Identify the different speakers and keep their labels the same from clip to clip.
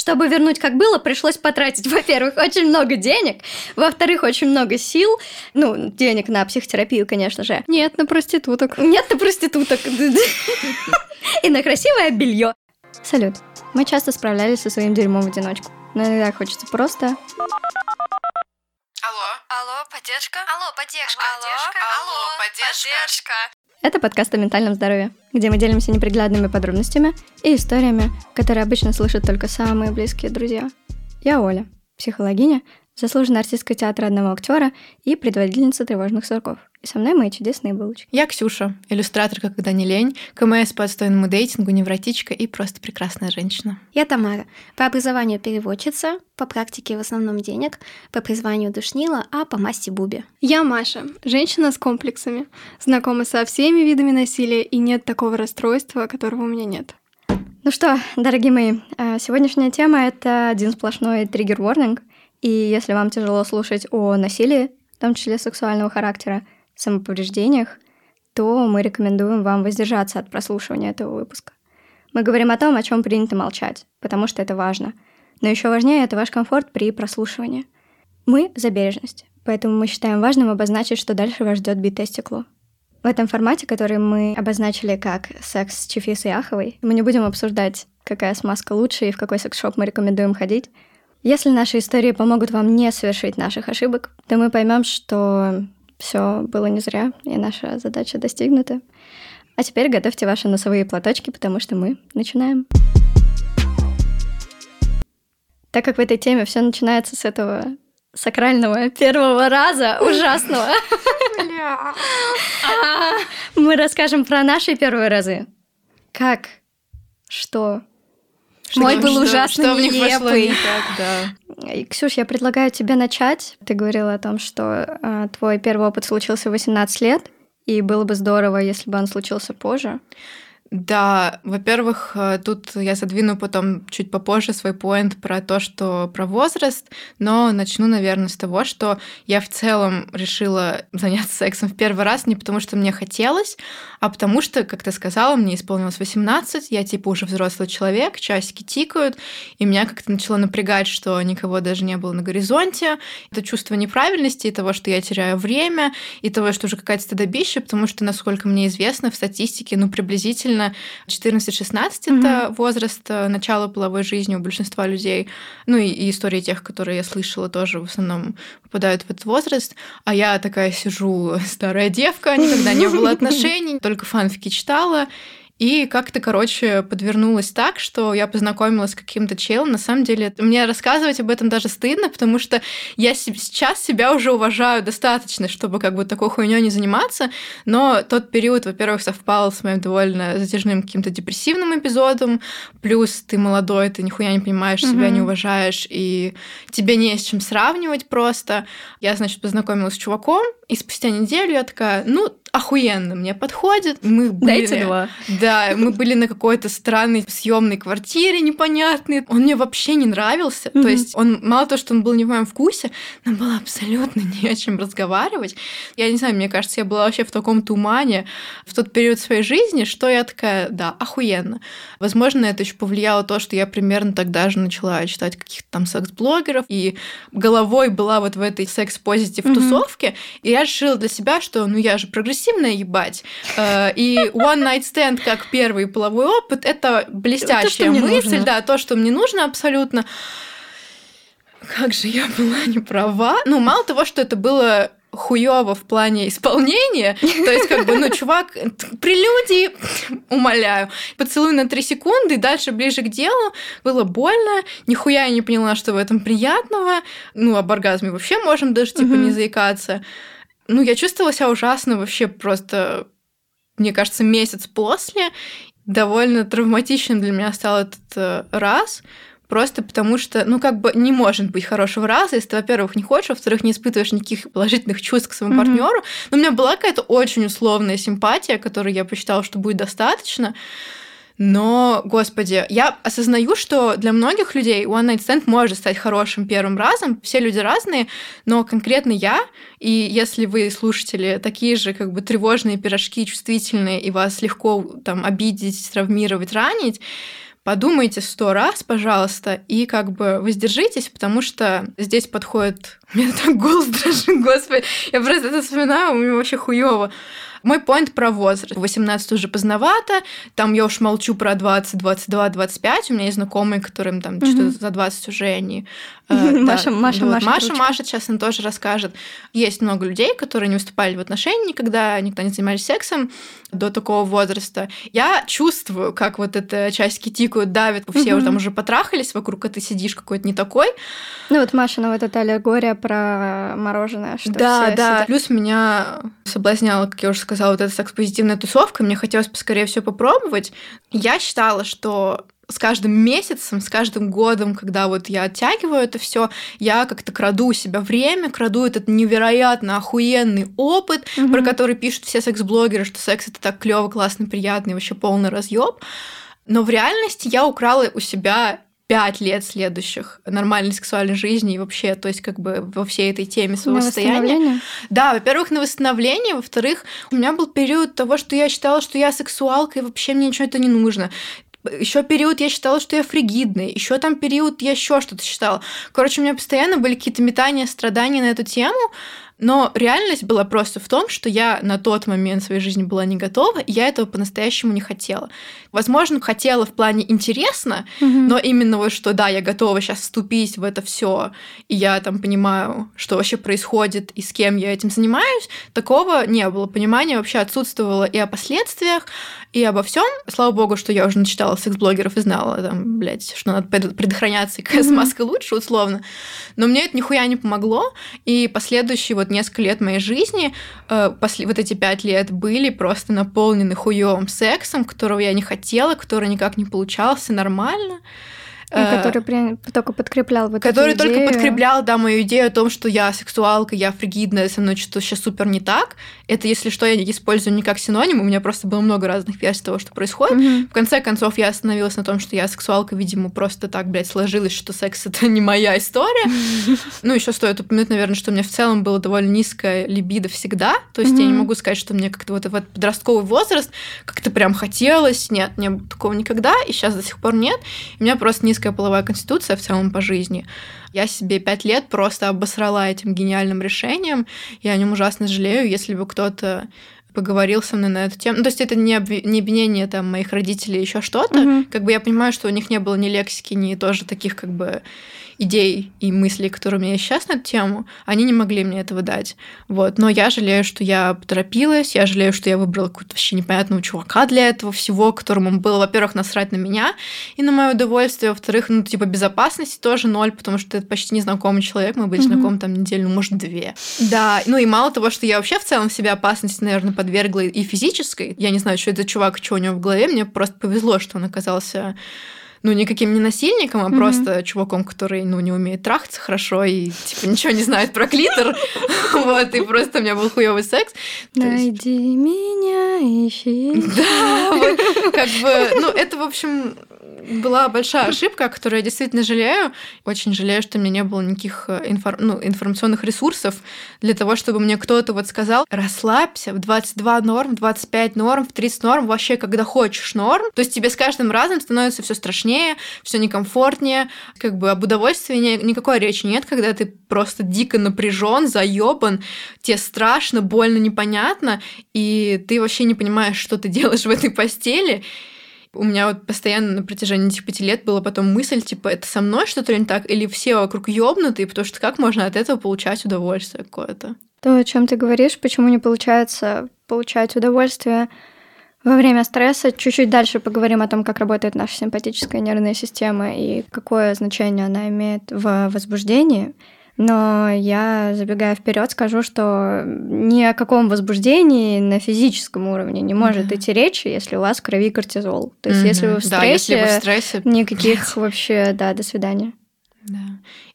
Speaker 1: Чтобы вернуть как было, пришлось потратить, во-первых, очень много денег, во-вторых, очень много сил, ну, денег на психотерапию, конечно же.
Speaker 2: Нет, на проституток.
Speaker 1: Нет, на проституток. И на красивое белье. Салют. Мы часто справлялись со своим дерьмом в одиночку. Но иногда хочется просто...
Speaker 3: Алло.
Speaker 4: Алло, поддержка? Алло, поддержка.
Speaker 3: Алло, алло, поддержка.
Speaker 1: Это подкаст о ментальном здоровье, где мы делимся неприглядными подробностями и историями, которые обычно слышат только самые близкие друзья. Я Оля, психологиня, заслуженная артистка театра одного актера и предводительница тревожных сороков. И со мной мои чудесные булочки.
Speaker 2: Я Ксюша, иллюстраторка «Когда не лень», КМС по отстойному дейтингу, невротичка и просто прекрасная женщина.
Speaker 4: Я Тамара. По образованию переводчица, по практике в основном денег, по призванию душнила, а по масти буби.
Speaker 5: Я Маша, женщина с комплексами, знакома со всеми видами насилия, и нет такого расстройства, которого у меня нет.
Speaker 1: Ну что, дорогие мои, э, сегодняшняя тема — это один сплошной триггер-ворнинг. И если вам тяжело слушать о насилии, в том числе сексуального характера, самоповреждениях, то мы рекомендуем вам воздержаться от прослушивания этого выпуска. Мы говорим о том, о чем принято молчать, потому что это важно. Но еще важнее это ваш комфорт при прослушивании. Мы за бережность, поэтому мы считаем важным обозначить, что дальше вас ждет битое стекло. В этом формате, который мы обозначили как секс с Чефисой Аховой, мы не будем обсуждать, какая смазка лучше и в какой секс-шоп мы рекомендуем ходить. Если наши истории помогут вам не совершить наших ошибок, то мы поймем, что все было не зря, и наша задача достигнута. А теперь готовьте ваши носовые платочки, потому что мы начинаем. Так как в этой теме все начинается с этого сакрального первого раза, ужасного, мы расскажем про наши первые разы. Как? Что?
Speaker 2: Что,
Speaker 1: Мой был
Speaker 2: что-
Speaker 1: ужасно
Speaker 2: что
Speaker 1: нелепый.
Speaker 2: не так, да.
Speaker 1: Ксюш, я предлагаю тебе начать. Ты говорила о том, что э, твой первый опыт случился в 18 лет, и было бы здорово, если бы он случился позже.
Speaker 2: Да, во-первых, э, тут я задвину потом чуть попозже свой поинт про то, что про возраст, но начну, наверное, с того, что я в целом решила заняться сексом в первый раз не потому, что мне хотелось, а потому что, как ты сказала, мне исполнилось 18, я типа уже взрослый человек, часики тикают, и меня как-то начало напрягать, что никого даже не было на горизонте. Это чувство неправильности и того, что я теряю время, и того, что уже какая-то стыдобища, потому что, насколько мне известно, в статистике, ну, приблизительно 14-16 это возраст э, начала половой жизни у большинства людей. Ну и, и истории тех, которые я слышала, тоже в основном попадают в этот возраст. А я такая сижу, старая девка, никогда не было отношений, только фанфики читала. И как-то, короче, подвернулась так, что я познакомилась с каким-то челом. На самом деле, мне рассказывать об этом даже стыдно, потому что я се- сейчас себя уже уважаю достаточно, чтобы как бы такой хуйней не заниматься. Но тот период, во-первых, совпал с моим довольно затяжным каким-то депрессивным эпизодом. Плюс ты молодой, ты нихуя не понимаешь, себя
Speaker 1: Мгм.
Speaker 2: не уважаешь, и тебе не с чем сравнивать просто. Я, значит, познакомилась с чуваком, и спустя неделю я такая, ну, охуенно, мне подходит. Мы были...
Speaker 1: Дайте два.
Speaker 2: Да, мы были на какой-то странной съемной квартире непонятной. Он мне вообще не нравился.
Speaker 1: Мгм.
Speaker 2: То есть он мало того, что он был не в моем вкусе, нам было абсолютно не о чем разговаривать. Я не знаю, мне кажется, я была вообще в таком тумане в тот период своей жизни, что я такая, да, охуенно. Возможно, это еще повлияло то, что я примерно тогда же начала читать каких-то там секс-блогеров, и головой была вот в этой секс-позитив
Speaker 1: Мгм.
Speaker 2: тусовке, и я решила для себя, что ну я же прогрессивная, ебать. Э, И one night stand как первый половой опыт это блестящая
Speaker 1: мне
Speaker 2: мысль,
Speaker 1: нужно.
Speaker 2: да, то, что мне нужно абсолютно. Как же я была не права. Ну, мало того, что это было хуёво в плане исполнения, то есть как бы, ну, чувак, прелюдии, умоляю, поцелуй на три секунды, и дальше ближе к делу, было больно, нихуя я не поняла, что в этом приятного, ну, об оргазме вообще можем даже, типа, не заикаться. Ну, я чувствовала себя ужасно вообще просто, мне кажется, месяц после. Довольно травматичным для меня стал этот э, раз. Просто потому что, ну, как бы не может быть хорошего раза, если ты, во-первых, не хочешь, во-вторых, не испытываешь никаких положительных чувств к своему
Speaker 1: Мгм.
Speaker 2: партнеру. Но у меня была какая-то очень условная симпатия, которой я посчитала, что будет достаточно. Но, господи, я осознаю, что для многих людей One Night Stand может стать хорошим первым разом. Все люди разные, но конкретно я, и если вы, слушатели, такие же как бы тревожные пирожки, чувствительные, и вас легко там обидеть, травмировать, ранить, подумайте сто раз, пожалуйста, и как бы воздержитесь, потому что здесь подходит... У меня так голос дрожит, господи. Я просто это вспоминаю, у меня вообще хуево. Мой поинт про возраст. 18 уже поздновато, там я уж молчу про 20, 22, 25. У меня есть знакомые, которым там что-то за 20 уже они...
Speaker 1: Маша, Маша, Маша.
Speaker 2: Маша, Маша сейчас она тоже расскажет. Есть много людей, которые не выступали в отношениях никогда, никогда не занимались сексом до такого возраста. Я чувствую, как вот эта часики тикают, давят, все уже там уже потрахались вокруг, а ты сидишь какой-то не такой.
Speaker 1: Ну вот Маша, ну вот эта аллегория про мороженое, что
Speaker 2: Да, да. Плюс меня соблазняла, как я уже сказала, вот эта секс-позитивная тусовка, мне хотелось поскорее все попробовать. Я считала, что с каждым месяцем, с каждым годом, когда вот я оттягиваю это все, я как-то краду у себя время, краду этот невероятно охуенный опыт, mm-hmm. про который пишут все секс-блогеры, что секс это так клево, классно, приятно и вообще полный разъеб. Но в реальности я украла у себя пять лет следующих нормальной сексуальной жизни и вообще, то есть как бы во всей этой теме своего
Speaker 1: на
Speaker 2: состояния. Да, во-первых, на восстановление, во-вторых, у меня был период того, что я считала, что я сексуалка, и вообще мне ничего это не нужно. Еще период я считала, что я фригидная. Еще там период я еще что-то считала. Короче, у меня постоянно были какие-то метания, страдания на эту тему. Но реальность была просто в том, что я на тот момент своей жизни была не готова, и я этого по-настоящему не хотела. Возможно, хотела в плане интересно, mm-hmm. но именно вот что да, я готова сейчас вступить в это все, и я там понимаю, что вообще происходит и с кем я этим занимаюсь, такого не было. Понимание вообще отсутствовало и о последствиях, и обо всем. Слава богу, что я уже начитала секс-блогеров и знала, там, блядь, что надо предохраняться, и какая mm-hmm. маска лучше, условно. Но мне это нихуя не помогло, и последующие вот несколько лет моей жизни, э, после, вот эти пять лет, были просто наполнены хуевым сексом, которого я не хотела, который никак не получался нормально.
Speaker 1: И э, который только подкреплял вот
Speaker 2: Который
Speaker 1: эту
Speaker 2: идею. только подкреплял, да, мою идею о том, что я сексуалка, я фригидная, со мной что-то сейчас супер не так. Это, если что, я использую не как синоним, у меня просто было много разных версий того, что происходит. Mm-hmm. В конце концов, я остановилась на том, что я сексуалка, видимо, просто так, блядь, сложилось, что секс — это не моя история. Ну, еще стоит упомянуть, наверное, что у меня в целом было довольно низкая либидо всегда. То есть я не могу сказать, что мне как-то вот этот подростковый возраст как-то прям хотелось. Нет, не было такого никогда, и сейчас до сих пор нет. У меня просто низкая низкая половая конституция в целом по жизни. Я себе пять лет просто обосрала этим гениальным решением. Я о нем ужасно жалею. Если бы кто-то поговорил со мной на эту тему. Ну, то есть это не, обв... не обвинение там моих родителей, еще что-то. Угу. Как бы я понимаю, что у них не было ни лексики, ни тоже таких как бы идей и мыслей, которые у меня есть сейчас на эту тему, они не могли мне этого дать. Вот. Но я жалею, что я поторопилась, я жалею, что я выбрала какого-то вообще непонятного чувака для этого всего, которому было, во-первых, насрать на меня и на мое удовольствие, во-вторых, ну, типа, безопасности тоже ноль, потому что это почти незнакомый человек, мы были mm-hmm. знакомы там неделю, ну, может, две. Да, ну и мало того, что я вообще в целом себя опасности, наверное, подвергла и физической, я не знаю, что это чувак, что у него в голове, мне просто повезло, что он оказался ну, никаким не насильником, а mm-hmm. просто чуваком, который, ну, не умеет трахаться хорошо и, типа, ничего не знает про клитор. Вот, и просто у меня был хуёвый секс.
Speaker 1: Найди меня, ищи.
Speaker 2: Да, как бы, ну, это, в общем, была большая ошибка, о которой я действительно жалею. Очень жалею, что у меня не было никаких э, инфор... ну, информационных ресурсов для того, чтобы мне кто-то вот сказал, расслабься, в 22 норм, в 25 норм, в 30 норм, вообще когда хочешь норм. То есть тебе с каждым разом становится все страшнее, все некомфортнее, как бы об удовольствии никакой речи нет, когда ты просто дико напряжен, заебан, тебе страшно, больно, непонятно, и ты вообще не понимаешь, что ты делаешь в этой постели. У меня вот постоянно на протяжении этих пяти лет была потом мысль, типа, это со мной что-то не так, или все вокруг ёбнутые, потому что как можно от этого получать удовольствие какое-то?
Speaker 1: То, о чем ты говоришь, почему не получается получать удовольствие во время стресса. Чуть-чуть дальше поговорим о том, как работает наша симпатическая нервная система и какое значение она имеет в возбуждении. Но я, забегая вперед, скажу, что ни о каком возбуждении на физическом уровне не может да. идти речи, если у вас в крови кортизол. То есть, mm если вы в стрессе, да, если вы в стрессе никаких вообще, да, до свидания.
Speaker 2: Да.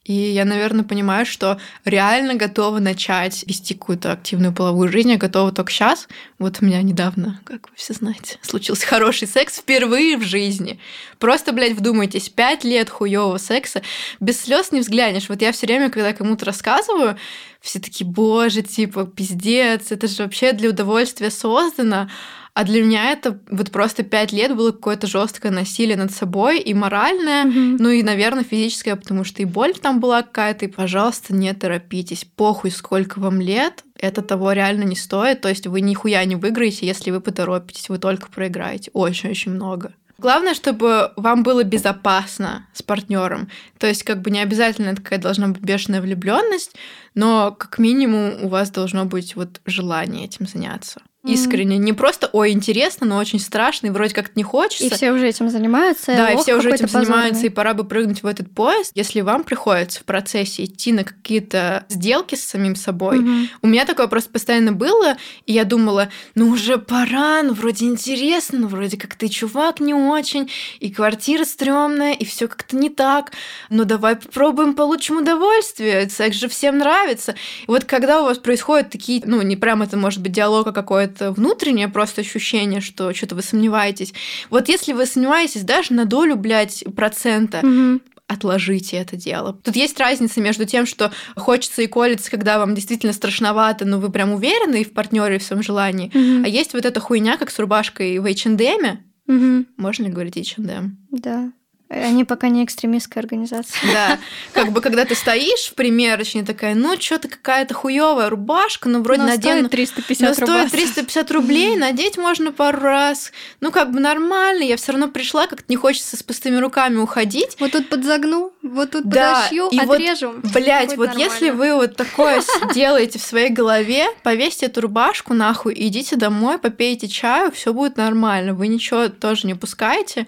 Speaker 2: И я, наверное, понимаю, что реально готова начать вести какую-то активную половую жизнь. Я готова только сейчас. Вот у меня недавно, как вы все знаете, случился хороший секс впервые в жизни. Просто, блядь, вдумайтесь, пять лет хуевого секса. Без слез не взглянешь. Вот я все время, когда кому-то рассказываю, все таки боже, типа, пиздец, это же вообще для удовольствия создано. А для меня это вот просто пять лет было какое-то жесткое насилие над собой и моральное,
Speaker 1: Мгм.
Speaker 2: ну и, наверное, физическое, потому что и боль там была какая-то. И, пожалуйста, не торопитесь. Похуй, сколько вам лет, это того реально не стоит. То есть вы нихуя не выиграете, если вы поторопитесь. Вы только проиграете. Очень-очень много. Главное, чтобы вам было безопасно с партнером. То есть, как бы не обязательно такая должна быть бешеная влюбленность, но как минимум у вас должно быть вот желание этим заняться. Искренне. Не просто, ой, интересно, но очень страшно, и вроде как не хочется.
Speaker 1: И все уже этим занимаются.
Speaker 2: Да, и все уже этим
Speaker 1: какой-то
Speaker 2: занимаются,
Speaker 1: позорный.
Speaker 2: и пора бы прыгнуть в этот поезд. Если вам приходится в процессе идти на какие-то сделки с самим собой,
Speaker 1: Мгм.
Speaker 2: у меня такое просто постоянно было, и я думала, ну уже пора, ну вроде интересно, ну вроде как ты чувак не очень, и квартира стрёмная, и все как-то не так, но давай попробуем, получим удовольствие, секс же всем нравится. И вот когда у вас происходят такие, ну не прям это может быть диалог, а какое-то внутреннее просто ощущение, что что-то вы сомневаетесь. Вот если вы сомневаетесь даже на долю, блядь, процента,
Speaker 1: Мгм.
Speaker 2: отложите это дело. Тут есть разница между тем, что хочется и колется, когда вам действительно страшновато, но вы прям уверены и в партнере, и в своем желании.
Speaker 1: Мгм.
Speaker 2: А есть вот эта хуйня, как с рубашкой в H&M.
Speaker 1: Мгм.
Speaker 2: Можно ли говорить H&M?
Speaker 1: Да. Они пока не экстремистская организация.
Speaker 2: Да. Как бы когда ты стоишь в примерочной, такая, ну, что-то какая-то хуевая рубашка, ну, вроде
Speaker 5: Но
Speaker 2: надену...
Speaker 5: стоит 350
Speaker 2: Но стоит
Speaker 5: рублей.
Speaker 2: 350 рублей, надеть можно пару раз. Ну, как бы нормально. Я все равно пришла, как-то не хочется с пустыми руками уходить.
Speaker 5: Вот тут подзагну, вот тут
Speaker 2: Да,
Speaker 5: подошью,
Speaker 2: и вот,
Speaker 5: отрежу.
Speaker 2: Блять,
Speaker 5: Будет
Speaker 2: вот если
Speaker 5: нормально.
Speaker 2: вы вот такое делаете в своей голове, повесьте эту рубашку нахуй, идите домой, попейте чаю, все будет нормально. Вы ничего тоже не пускаете.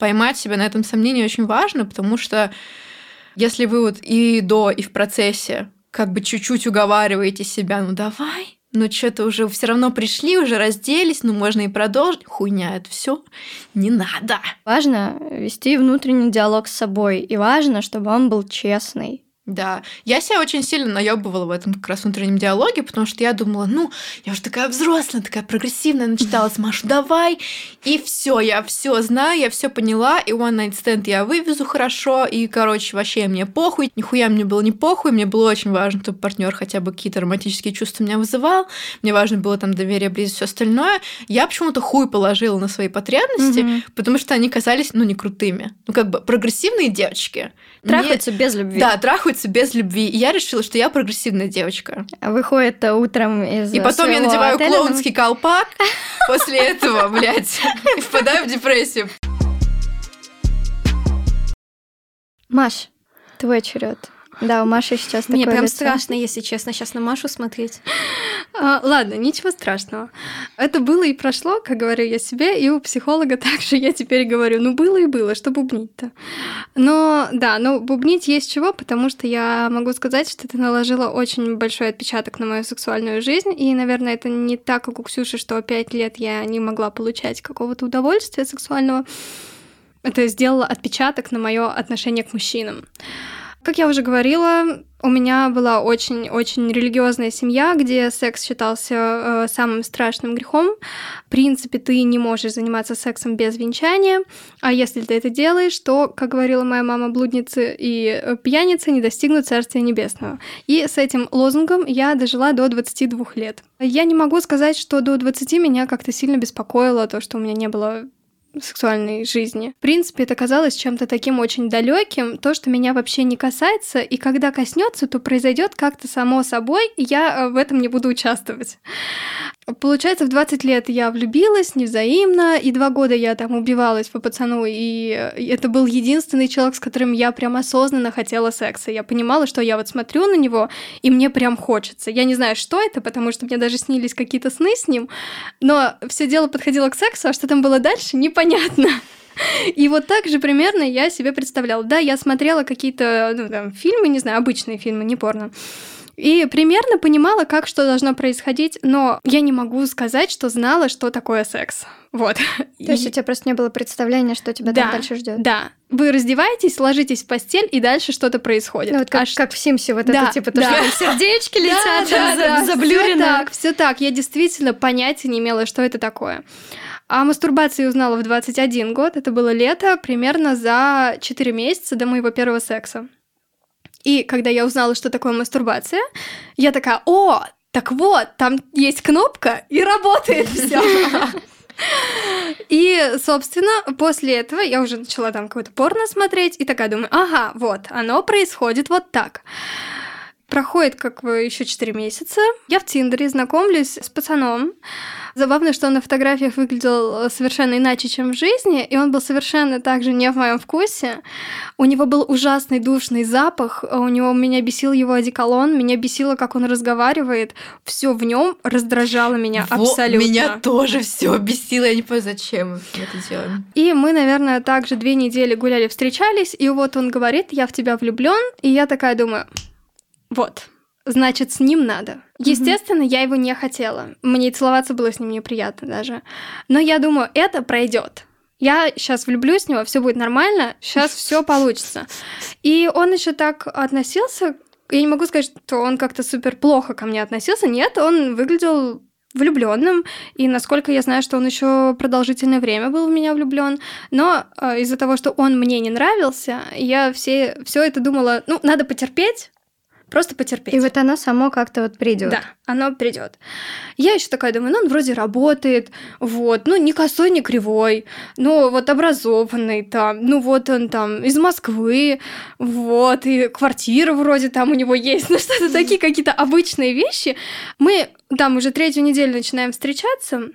Speaker 2: Поймать себя на этом сомнении очень важно, потому что если вы вот и до, и в процессе как бы чуть-чуть уговариваете себя, ну давай, ну что-то уже все равно пришли, уже разделись, ну можно и продолжить. Хуйня, это все не надо.
Speaker 1: Важно вести внутренний диалог с собой, и важно, чтобы он был честный.
Speaker 2: Да, я себя очень сильно наебывала в этом как раз внутреннем диалоге, потому что я думала, ну, я уже такая взрослая, такая прогрессивная, начиталась, Машу, давай, и все, я все знаю, я все поняла, и one night stand я вывезу хорошо, и, короче, вообще мне похуй, нихуя мне было не похуй, мне было очень важно, чтобы партнер хотя бы какие-то романтические чувства меня вызывал, мне важно было там доверие, близость, все остальное. Я почему-то хуй положила на свои потребности,
Speaker 1: Мгм.
Speaker 2: потому что они казались, ну, не крутыми. Ну, как бы прогрессивные девочки.
Speaker 1: Трахаются без любви.
Speaker 2: да, трахаются без любви. И я решила, что я прогрессивная девочка.
Speaker 1: Выходит э, утром из
Speaker 2: И потом я надеваю
Speaker 1: отеля,
Speaker 2: клоунский колпак. После этого, блядь, и впадаю в депрессию.
Speaker 1: Маш, твой черед. Да, у Маши сейчас
Speaker 4: Мне
Speaker 1: такое
Speaker 4: прям
Speaker 1: лицо.
Speaker 4: страшно, если честно, сейчас на Машу смотреть.
Speaker 5: А, ладно, ничего страшного. Это было и прошло, как говорю я себе, и у психолога также я теперь говорю, ну было и было, что бубнить-то. Но да, но бубнить есть чего, потому что я могу сказать, что ты наложила очень большой отпечаток на мою сексуальную жизнь, и, наверное, это не так, как у Ксюши, что пять лет я не могла получать какого-то удовольствия сексуального. Это сделало отпечаток на мое отношение к мужчинам. Как я уже говорила, у меня была очень-очень религиозная семья, где секс считался э, самым страшным грехом. В принципе, ты не можешь заниматься сексом без венчания, а если ты это делаешь, то, как говорила моя мама, блудницы и э, пьяницы не достигнут Царствия Небесного. И с этим лозунгом я дожила до 22 лет. Я не могу сказать, что до 20 меня как-то сильно беспокоило то, что у меня не было сексуальной жизни. В принципе, это казалось чем-то таким очень далеким, то, что меня вообще не касается, и когда коснется, то произойдет как-то само собой, и я э, в этом не буду участвовать. Получается, в 20 лет я влюбилась невзаимно, и два года я там убивалась по пацану, и это был единственный человек, с которым я прям осознанно хотела секса. Я понимала, что я вот смотрю на него, и мне прям хочется. Я не знаю, что это, потому что мне даже снились какие-то сны с ним, но все дело подходило к сексу, а что там было дальше, непонятно. И вот так же примерно я себе представляла. Да, я смотрела какие-то ну, там, фильмы, не знаю, обычные фильмы, не порно. И примерно понимала, как что должно происходить, но я не могу сказать, что знала, что такое секс. Вот.
Speaker 1: То есть у тебя просто не было представления, что тебя
Speaker 5: Да,
Speaker 1: там дальше ждет.
Speaker 5: Да. Вы раздеваетесь, ложитесь в постель, и дальше что-то происходит.
Speaker 1: Ну, вот как,
Speaker 5: А
Speaker 1: как в Симсе, вот
Speaker 5: Да,
Speaker 1: это типа то,
Speaker 5: да.
Speaker 1: что сердечки летят,
Speaker 5: Да, да, да,
Speaker 1: заблюрены.
Speaker 5: Все так, все так. Я действительно понятия не имела, что это такое. О мастурбации узнала в 21 год, это было лето, примерно за 4 месяца до моего первого секса. И когда я узнала, что такое мастурбация, я такая, о, так вот, там есть кнопка, и работает все. И, собственно, после этого я уже начала там какое-то порно смотреть и такая думаю, ага, вот, оно происходит вот так. Проходит как бы еще 4 месяца. Я в Тиндере знакомлюсь с пацаном. Забавно, что он на фотографиях выглядел э, совершенно иначе, чем в жизни, и он был совершенно также не в моем вкусе. У него был ужасный душный запах, у него меня бесил его одеколон, меня бесило, как он разговаривает. Все в нем раздражало меня
Speaker 2: Во,
Speaker 5: абсолютно.
Speaker 2: Меня тоже все бесило, я не понимаю, зачем мы это делаем.
Speaker 5: И мы, наверное, также две недели гуляли, встречались, и вот он говорит, я в тебя влюблен, и я такая думаю, вот, значит, с ним надо. Естественно, я его не хотела. Мне и целоваться было с ним неприятно даже. Но я думаю, это пройдет. Я сейчас влюблюсь в него, все будет нормально, сейчас все получится. И он еще так относился. Я не могу сказать, что он как-то супер плохо ко мне относился. Нет, он выглядел влюбленным, и насколько я знаю, что он еще продолжительное время был в меня влюблен, но э, из-за того, что он мне не нравился, я все, все это думала, ну, надо потерпеть, Просто потерпеть.
Speaker 1: И вот оно само как-то вот придет.
Speaker 5: Да, оно придет. Я еще такая думаю, ну он вроде работает, вот, ну не косой, не кривой, ну вот образованный там, ну вот он там из Москвы, вот, и квартира вроде там у него есть, ну что-то такие какие-то обычные вещи. Мы там уже третью неделю начинаем встречаться,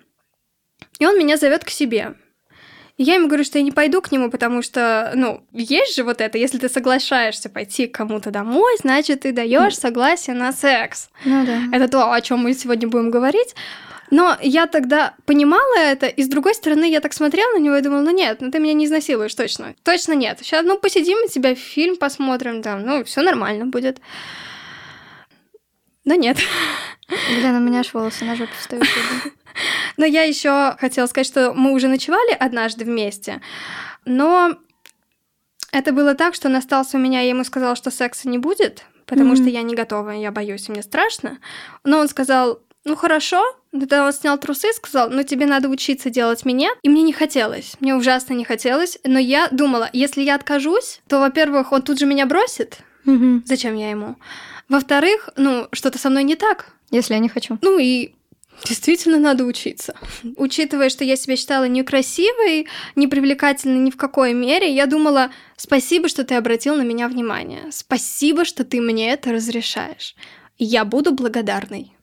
Speaker 5: и он меня зовет к себе. И я ему говорю, что я не пойду к нему, потому что, ну, есть же вот это, если ты соглашаешься пойти к кому-то домой, значит, ты даешь согласие на секс.
Speaker 1: Ну да.
Speaker 5: Это то, о чем мы сегодня будем говорить. Но я тогда понимала это, и с другой стороны, я так смотрела на него и думала, ну нет, ну ты меня не изнасилуешь точно. Точно нет. Сейчас, ну, посидим, у тебя фильм посмотрим, там, ну, все нормально будет. Но нет.
Speaker 1: Блин, у меня аж волосы на жопе встают.
Speaker 5: Но я еще хотела сказать, что мы уже ночевали однажды вместе, но это было так, что он остался у меня, я ему сказала, что секса не будет, потому mm-hmm. что я не готова, я боюсь, мне страшно. Но он сказал, ну хорошо, тогда он снял трусы и сказал, ну тебе надо учиться делать меня. И мне не хотелось, мне ужасно не хотелось, но я думала, если я откажусь, то, во-первых, он тут же меня бросит,
Speaker 1: Мгм.
Speaker 5: зачем я ему? Во-вторых, ну, что-то со мной не так.
Speaker 1: Если я не хочу.
Speaker 5: Ну и действительно надо учиться. Учитывая, что я себя считала некрасивой, непривлекательной ни в какой мере, я думала, спасибо, что ты обратил на меня внимание. Спасибо, что ты мне это разрешаешь. Я буду благодарной.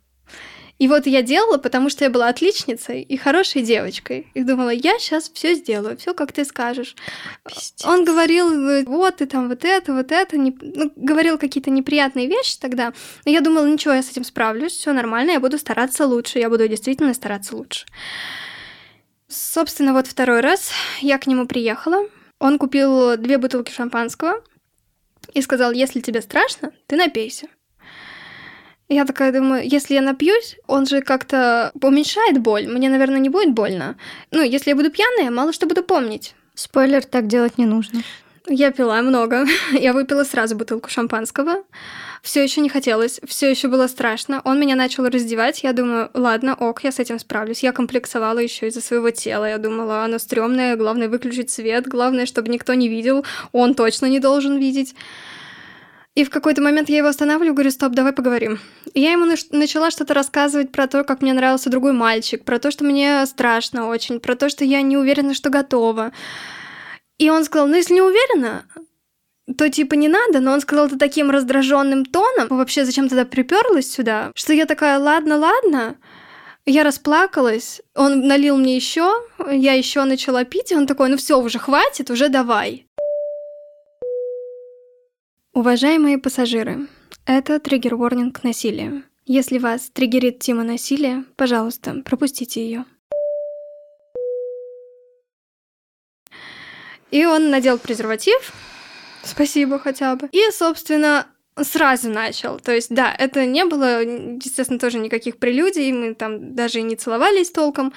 Speaker 5: И вот я делала, потому что я была отличницей и хорошей девочкой. И думала, я сейчас все сделаю, все как ты скажешь.
Speaker 1: Пиздец.
Speaker 5: Он говорил, вот ты там вот это, вот это, не- ну, говорил какие-то неприятные вещи тогда. Но я думала, ничего, я с этим справлюсь, все нормально, я буду стараться лучше, я буду действительно стараться лучше. Собственно, вот второй раз я к нему приехала. Он купил две бутылки шампанского и сказал, если тебе страшно, ты напейся. Я такая думаю, если я напьюсь, он же как-то уменьшает боль. Мне, наверное, не будет больно. Ну, если я буду пьяная, мало что буду помнить.
Speaker 1: Спойлер, так делать не нужно.
Speaker 5: Я пила много. Я выпила сразу бутылку шампанского. Все еще не хотелось, все еще было страшно. Он меня начал раздевать. Я думаю, ладно, ок, я с этим справлюсь. Я комплексовала еще из-за своего тела. Я думала, оно стрёмное, главное выключить свет, главное, чтобы никто не видел. Он точно не должен видеть. И в какой-то момент я его останавливаю, говорю, стоп, давай поговорим. И я ему начала что-то рассказывать про то, как мне нравился другой мальчик, про то, что мне страшно очень, про то, что я не уверена, что готова. И он сказал, ну если не уверена, то типа не надо, но он сказал это таким раздраженным тоном, вообще зачем тогда приперлась сюда, что я такая, ладно, ладно, я расплакалась, он налил мне еще, я еще начала пить, и он такой, ну все, уже хватит, уже давай. Уважаемые пассажиры, это триггер-ворнинг насилия. Если вас триггерит тема насилия, пожалуйста, пропустите ее. И он надел презерватив. Спасибо хотя бы. И, собственно, сразу начал. То есть, да, это не было, естественно, тоже никаких прелюдий, мы там даже и не целовались толком.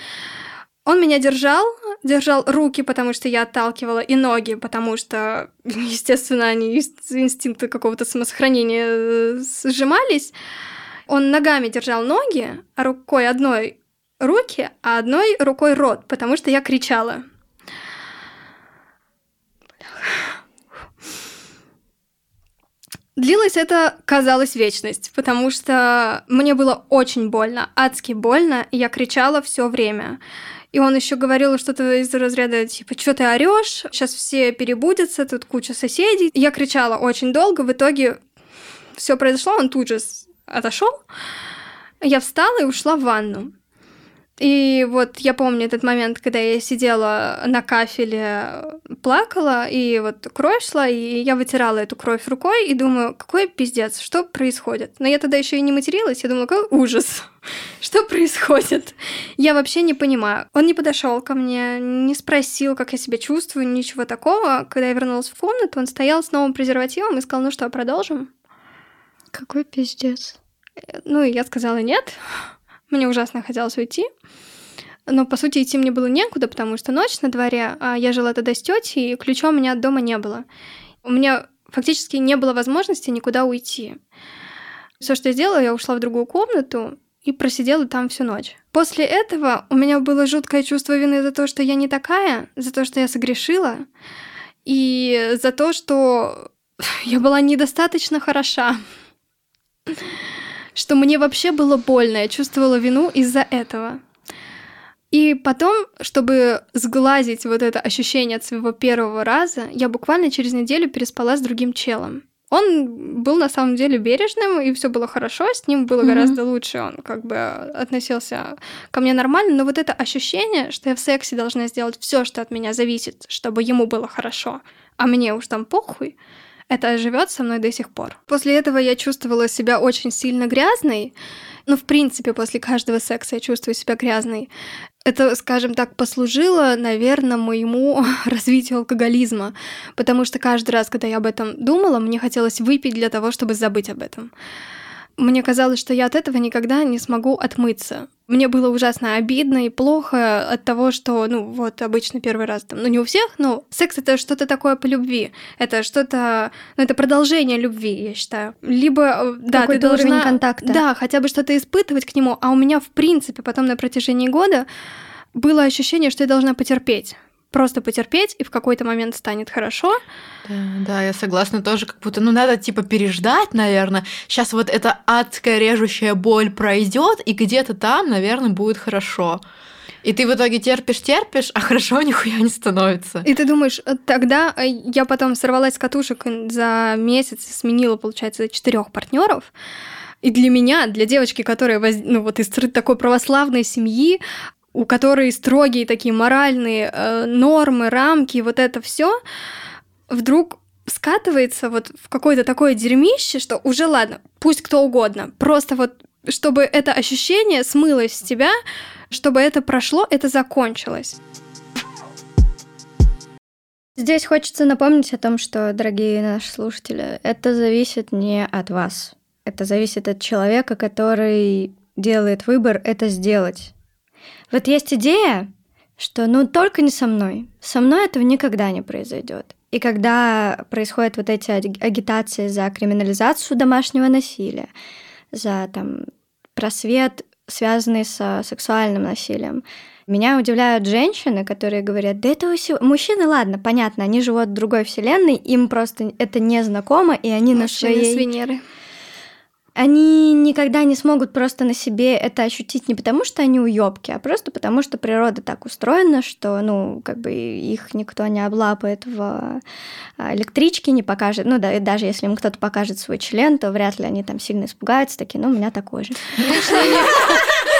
Speaker 5: Он меня держал, держал руки, потому что я отталкивала, и ноги, потому что, естественно, они из инстинкта какого-то самосохранения э, сжимались. Он ногами держал ноги, а рукой одной руки, а одной рукой рот, потому что я кричала. Длилось это, казалось, вечность, потому что мне было очень больно, адски больно, и я кричала все время. И он еще говорил что-то из разряда, типа, что ты орешь? Сейчас все перебудятся, тут куча соседей. Я кричала очень долго, в итоге все произошло, он тут же отошел. Я встала и ушла в ванну. И вот я помню этот момент, когда я сидела на кафеле, плакала, и вот кровь шла, и я вытирала эту кровь рукой, и думаю, какой пиздец, что происходит? Но я тогда еще и не материлась, я думала, какой ужас, что происходит? Я вообще не понимаю. Он не подошел ко мне, не спросил, как я себя чувствую, ничего такого. Когда я вернулась в комнату, он стоял с новым презервативом и сказал, ну что, продолжим?
Speaker 1: Какой пиздец.
Speaker 5: Ну, и я сказала нет. Мне ужасно хотелось уйти. Но, по сути, идти мне было некуда, потому что ночь на дворе, а я жила тогда с тетей, и ключа у меня от дома не было. У меня фактически не было возможности никуда уйти. Все, что я сделала, я ушла в другую комнату и просидела там всю ночь. После этого у меня было жуткое чувство вины за то, что я не такая, за то, что я согрешила, и за то, что я была недостаточно хороша что мне вообще было больно, я чувствовала вину из-за этого. И потом, чтобы сглазить вот это ощущение от своего первого раза, я буквально через неделю переспала с другим челом. Он был на самом деле бережным, и все было хорошо, с ним было mm-hmm. гораздо лучше, он как бы относился ко мне нормально, но вот это ощущение, что я в сексе должна сделать все, что от меня зависит, чтобы ему было хорошо, а мне уж там похуй, это живет со мной до сих пор. После этого я чувствовала себя очень сильно грязной. Ну, в принципе, после каждого секса я чувствую себя грязной. Это, скажем так, послужило, наверное, моему развитию алкоголизма, потому что каждый раз, когда я об этом думала, мне хотелось выпить для того, чтобы забыть об этом. Мне казалось, что я от этого никогда не смогу отмыться. Мне было ужасно обидно и плохо от того, что, ну, вот, обычно первый раз там, ну, не у всех, но секс — это что-то такое по любви. Это что-то, ну, это продолжение любви, я считаю. Либо, э, да, ты должна...
Speaker 1: контакта.
Speaker 5: Да, хотя бы что-то испытывать к нему, а у меня, в принципе, потом на протяжении года было ощущение, что я должна потерпеть просто потерпеть, и в какой-то момент станет хорошо.
Speaker 2: Да, да, я согласна тоже, как будто, ну, надо, типа, переждать, наверное. Сейчас вот эта адская режущая боль пройдет, и где-то там, наверное, будет хорошо. И ты в итоге терпишь, терпишь, а хорошо нихуя не становится.
Speaker 5: И ты думаешь, э, тогда э, я потом сорвалась с катушек за месяц, сменила, получается, четырех партнеров. И для меня, для девочки, которая воз... ну, вот из такой православной семьи, у которой строгие такие моральные э, нормы, рамки, вот это все, вдруг скатывается вот в какое-то такое дерьмище, что уже ладно, пусть кто угодно, просто вот чтобы это ощущение смылось с тебя, чтобы это прошло, это закончилось.
Speaker 1: Здесь хочется напомнить о том, что, дорогие наши слушатели, это зависит не от вас. Это зависит от человека, который делает выбор это сделать. Вот есть идея, что ну только не со мной. Со мной этого никогда не произойдет. И когда происходят вот эти агитации за криминализацию домашнего насилия, за там просвет, связанный со сексуальным насилием, меня удивляют женщины, которые говорят, да это у мужчины, ладно, понятно, они живут в другой вселенной, им просто это не знакомо, и они Мужчины на своей...
Speaker 5: с Венеры
Speaker 1: они никогда не смогут просто на себе это ощутить не потому, что они уёбки, а просто потому, что природа так устроена, что, ну, как бы их никто не облапает в а, электричке, не покажет, ну, да, и даже если им кто-то покажет свой член, то вряд ли они там сильно испугаются, такие, ну, у меня такой же.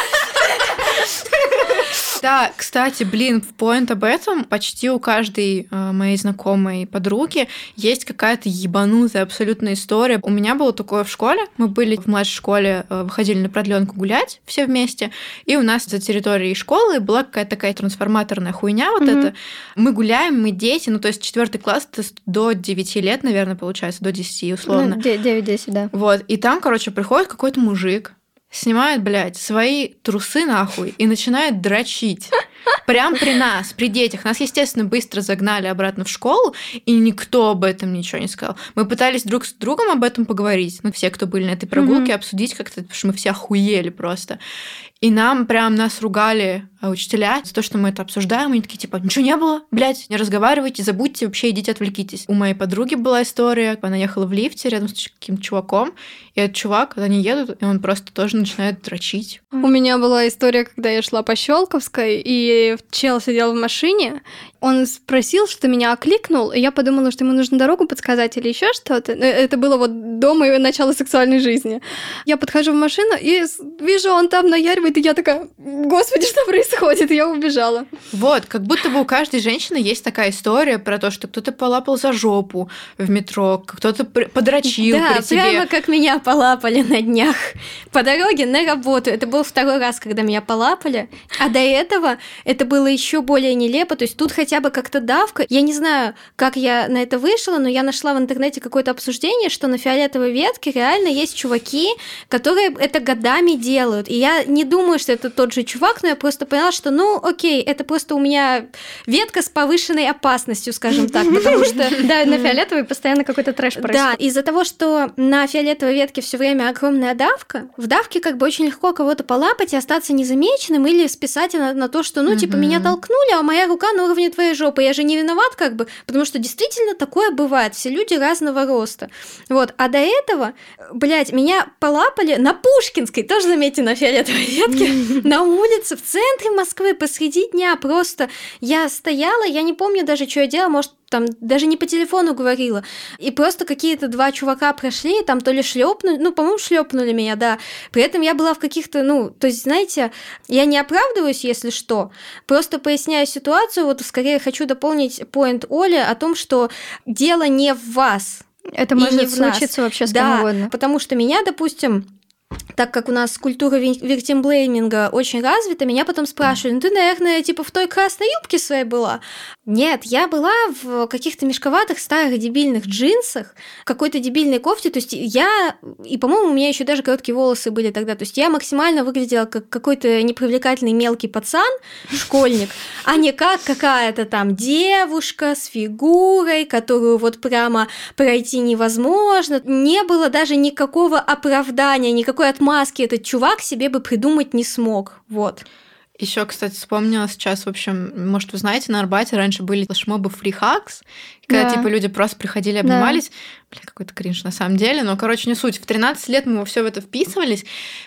Speaker 2: Да, кстати, блин, в поинт об этом почти у каждой э, моей знакомой подруги есть какая-то ебанутая абсолютная история. У меня было такое в школе. Мы были в младшей школе, э, выходили на продленку гулять все вместе, и у нас за территорией школы была какая-то такая трансформаторная хуйня вот mm-hmm. это. Мы гуляем, мы дети, ну то есть четвертый класс это до 9 лет, наверное, получается, до 10 условно.
Speaker 1: Ну, 9-10, да.
Speaker 2: Вот, и там, короче, приходит какой-то мужик, снимает, блядь, свои трусы нахуй и начинает дрочить. Прям при нас, при детях. Нас, естественно, быстро загнали обратно в школу, и никто об этом ничего не сказал. Мы пытались друг с другом об этом поговорить, ну, все, кто были на этой прогулке, mm-hmm. обсудить как-то, потому что мы все охуели просто. И нам прям нас ругали а, учителя за то, что мы это обсуждаем. Они такие, типа, ничего не было, блядь, не разговаривайте, забудьте, вообще идите, отвлекитесь. У моей подруги была история, она ехала в лифте рядом с каким-то чуваком, и этот чувак, когда они едут, и он просто тоже начинает дрочить.
Speaker 5: У меня была история, когда я шла по Щелковской, и чел сидел в машине, он спросил, что меня окликнул, и я подумала, что ему нужно дорогу подсказать или еще что-то. Э, это было вот до моего начала сексуальной жизни. Я подхожу в машину и вижу, он там наяривает, и я такая, господи, что происходит? И я убежала.
Speaker 2: Вот, как будто бы у каждой женщины есть такая история про то, что кто-то полапал за жопу в метро, кто-то подрочил
Speaker 4: да,
Speaker 2: при тебе.
Speaker 4: прямо как меня полапали на днях по дороге на работу. Это был второй раз, когда меня полапали. А до этого это было еще более нелепо. То есть тут хотя хотя бы как-то давка. Я не знаю, как я на это вышла, но я нашла в интернете какое-то обсуждение, что на фиолетовой ветке реально есть чуваки, которые это годами делают. И я не думаю, что это тот же чувак, но я просто поняла, что, ну, окей, это просто у меня ветка с повышенной опасностью, скажем так, потому что...
Speaker 1: Да, на фиолетовой постоянно какой-то трэш происходит.
Speaker 4: Да, из-за того, что на фиолетовой ветке все время огромная давка, в давке как бы очень легко кого-то полапать и остаться незамеченным или списать на, на то, что, ну, типа, меня толкнули, а моя рука на уровне твоей жопы, я же не виноват, как бы, потому что действительно такое бывает, все люди разного роста. Вот, а до этого, блядь, меня полапали на Пушкинской, тоже заметьте, на фиолетовой ветке, на улице, в центре Москвы, посреди дня просто. Я стояла, я не помню даже, что я делала, может, там даже не по телефону говорила. И просто какие-то два чувака прошли, там то ли шлепнули, ну, по-моему, шлепнули меня, да. При этом я была в каких-то, ну, то есть, знаете, я не оправдываюсь, если что, просто поясняю ситуацию, вот скорее хочу дополнить поинт Оли о том, что дело не в вас.
Speaker 1: Это может случиться вообще с
Speaker 4: да,
Speaker 1: кем угодно.
Speaker 4: потому что меня, допустим, так как у нас культура виктимблейминга очень развита, меня потом спрашивали, ну ты, наверное, типа в той красной юбке своей была. Нет, я была в каких-то мешковатых старых дебильных джинсах, какой-то дебильной кофте, то есть я, и, по-моему, у меня еще даже короткие волосы были тогда, то есть я максимально выглядела как какой-то непривлекательный мелкий пацан, школьник, а не как какая-то там девушка с фигурой, которую вот прямо пройти невозможно. Не было даже никакого оправдания, никакой никакой отмазки этот чувак себе бы придумать не смог. Вот.
Speaker 2: Еще, кстати, вспомнила сейчас, в общем, может, вы знаете, на Арбате раньше были флешмобы фрихакс, когда, да. типа, люди просто приходили, обнимались. Да. Бля, какой-то кринж на самом деле. Но, короче, не суть. В 13 лет мы во все в это вписывались.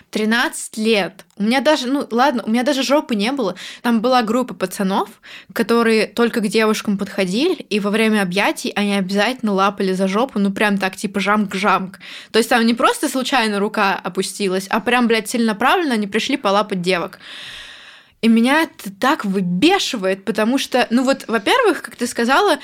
Speaker 2: 13 лет. У меня даже, ну, ладно, у меня даже жопы не было. Там была группа пацанов, которые только к девушкам подходили, и во время объятий они обязательно лапали за жопу, ну, прям так, типа, жамк-жамк. То есть там не просто случайно рука опустилась, а прям, блядь, целенаправленно они пришли полапать девок. И меня это так выбешивает, потому что, ну вот, во-первых, как ты сказала,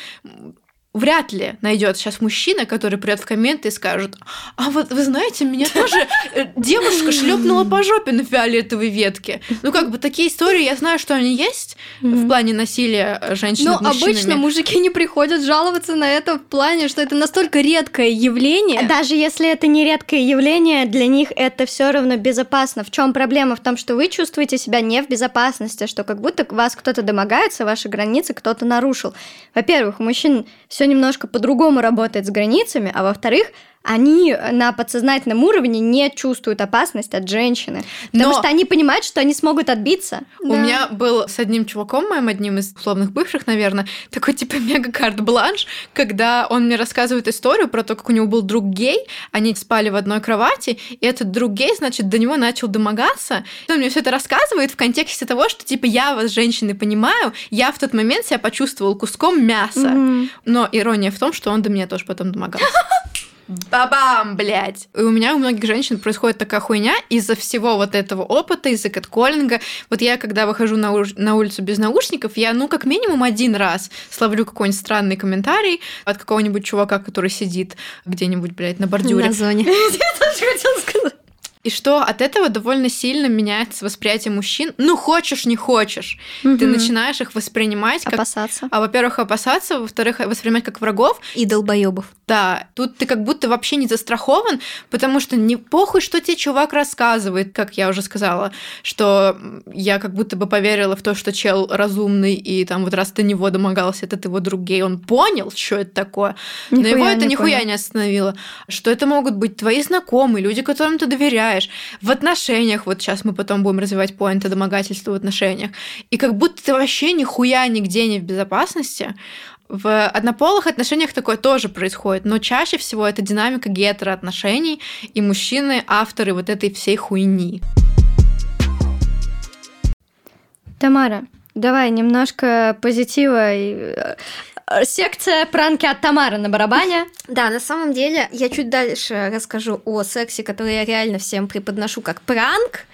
Speaker 2: вряд ли найдет сейчас мужчина, который придет в комменты и скажет, а вот вы знаете, меня тоже э, девушка шлепнула по жопе на фиолетовой ветке. Ну как бы такие истории, я знаю, что они есть в плане насилия женщин
Speaker 5: Но обычно мужики не приходят жаловаться на это в плане, что это настолько редкое явление.
Speaker 1: Даже если это не редкое явление, для них это все равно безопасно. В чем проблема? В том, что вы чувствуете себя не в безопасности, что как будто вас кто-то домогается, ваши границы кто-то нарушил. Во-первых, у мужчин все немножко по-другому работает с границами, а во-вторых, они на подсознательном уровне не чувствуют опасность от женщины. Потому Но... что они понимают, что они смогут отбиться.
Speaker 2: У да. меня был с одним чуваком, моим одним из условных бывших, наверное, такой типа мега-карт-бланш, когда он мне рассказывает историю про то, как у него был друг гей, они спали в одной кровати, и этот друг гей, значит, до него начал домогаться. Он мне все это рассказывает в контексте того, что типа я вас, женщины, понимаю, я в тот момент себя почувствовал куском мяса. Mm-hmm. Но ирония в том, что он до меня тоже потом домогался. бабам, блядь. И у меня у многих женщин происходит такая хуйня из-за всего вот этого опыта, из-за кэтколлинга. Вот я, когда выхожу на, уж... на улицу без наушников, я, ну, как минимум один раз словлю какой-нибудь странный комментарий от какого-нибудь чувака, который сидит где-нибудь, блядь, на бордюре.
Speaker 4: На зоне.
Speaker 2: Я тоже хотела сказать. И что от этого довольно сильно меняется восприятие мужчин. Ну, хочешь, не хочешь. Угу. Ты начинаешь их воспринимать как...
Speaker 1: Опасаться.
Speaker 2: А, во-первых, опасаться, во-вторых, воспринимать как врагов.
Speaker 4: И долбоебов.
Speaker 2: Да, тут ты как будто вообще не застрахован, потому что не похуй, что тебе чувак рассказывает, как я уже сказала, что я как будто бы поверила в то, что чел разумный, и там вот раз до него домогался этот его друг гей, он понял, что это такое. Нихуя Но его это нихуя понял. не остановило. Что это могут быть твои знакомые, люди, которым ты доверяешь, знаешь, в отношениях, вот сейчас мы потом будем развивать поинты домогательства в отношениях, и как будто ты вообще нихуя нигде не в безопасности, в однополых отношениях такое тоже происходит, но чаще всего это динамика гетероотношений, и мужчины авторы вот этой всей хуйни.
Speaker 1: Тамара, Давай немножко позитива и э, секция пранки от Тамары на барабане.
Speaker 4: Да, на самом деле я чуть дальше расскажу о сексе, который я реально всем преподношу как пранк,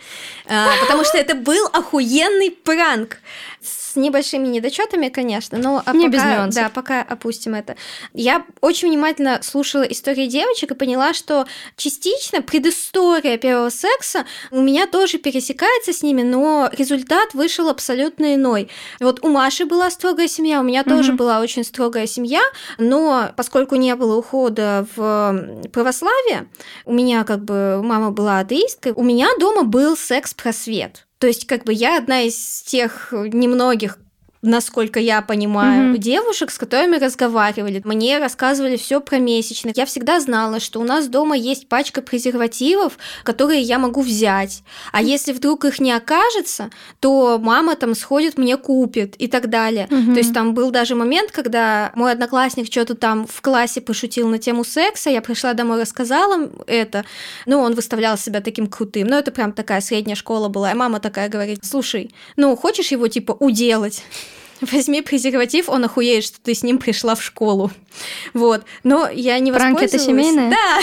Speaker 4: э, потому что это был охуенный пранк с небольшими недочетами, конечно, но
Speaker 1: Не
Speaker 4: пока,
Speaker 1: без нюансов.
Speaker 4: Да, пока опустим это. Я очень внимательно слушала истории девочек и поняла, что частично предыстория первого секса у меня тоже пересекается с ними, но результат вышел абсолютно иной. Вот у Маши была строгая семья, у меня тоже
Speaker 1: Мгм.
Speaker 4: была очень строгая семья, но поскольку не было ухода в православие, у меня как бы мама была атеисткой, у меня дома был секс-просвет. То есть как бы я одна из тех немногих насколько я понимаю,
Speaker 1: Мгм.
Speaker 4: девушек, с которыми разговаривали. Мне рассказывали все про месячных. Я всегда знала, что у нас дома есть пачка презервативов, которые я могу взять. А если вдруг их не окажется, то мама там сходит, мне купит и так далее.
Speaker 1: Мгм.
Speaker 4: То есть там был даже момент, когда мой одноклассник что-то там в классе пошутил на тему секса, я пришла домой, рассказала это, ну, он выставлял себя таким крутым, ну, это прям такая средняя школа была, и мама такая говорит, слушай, ну, хочешь его, типа, уделать? Возьми презерватив, он охуеет, что ты с ним пришла в школу. Вот. Но я не
Speaker 1: Пранк это
Speaker 4: воспользовалась.
Speaker 1: семейное?
Speaker 4: Да.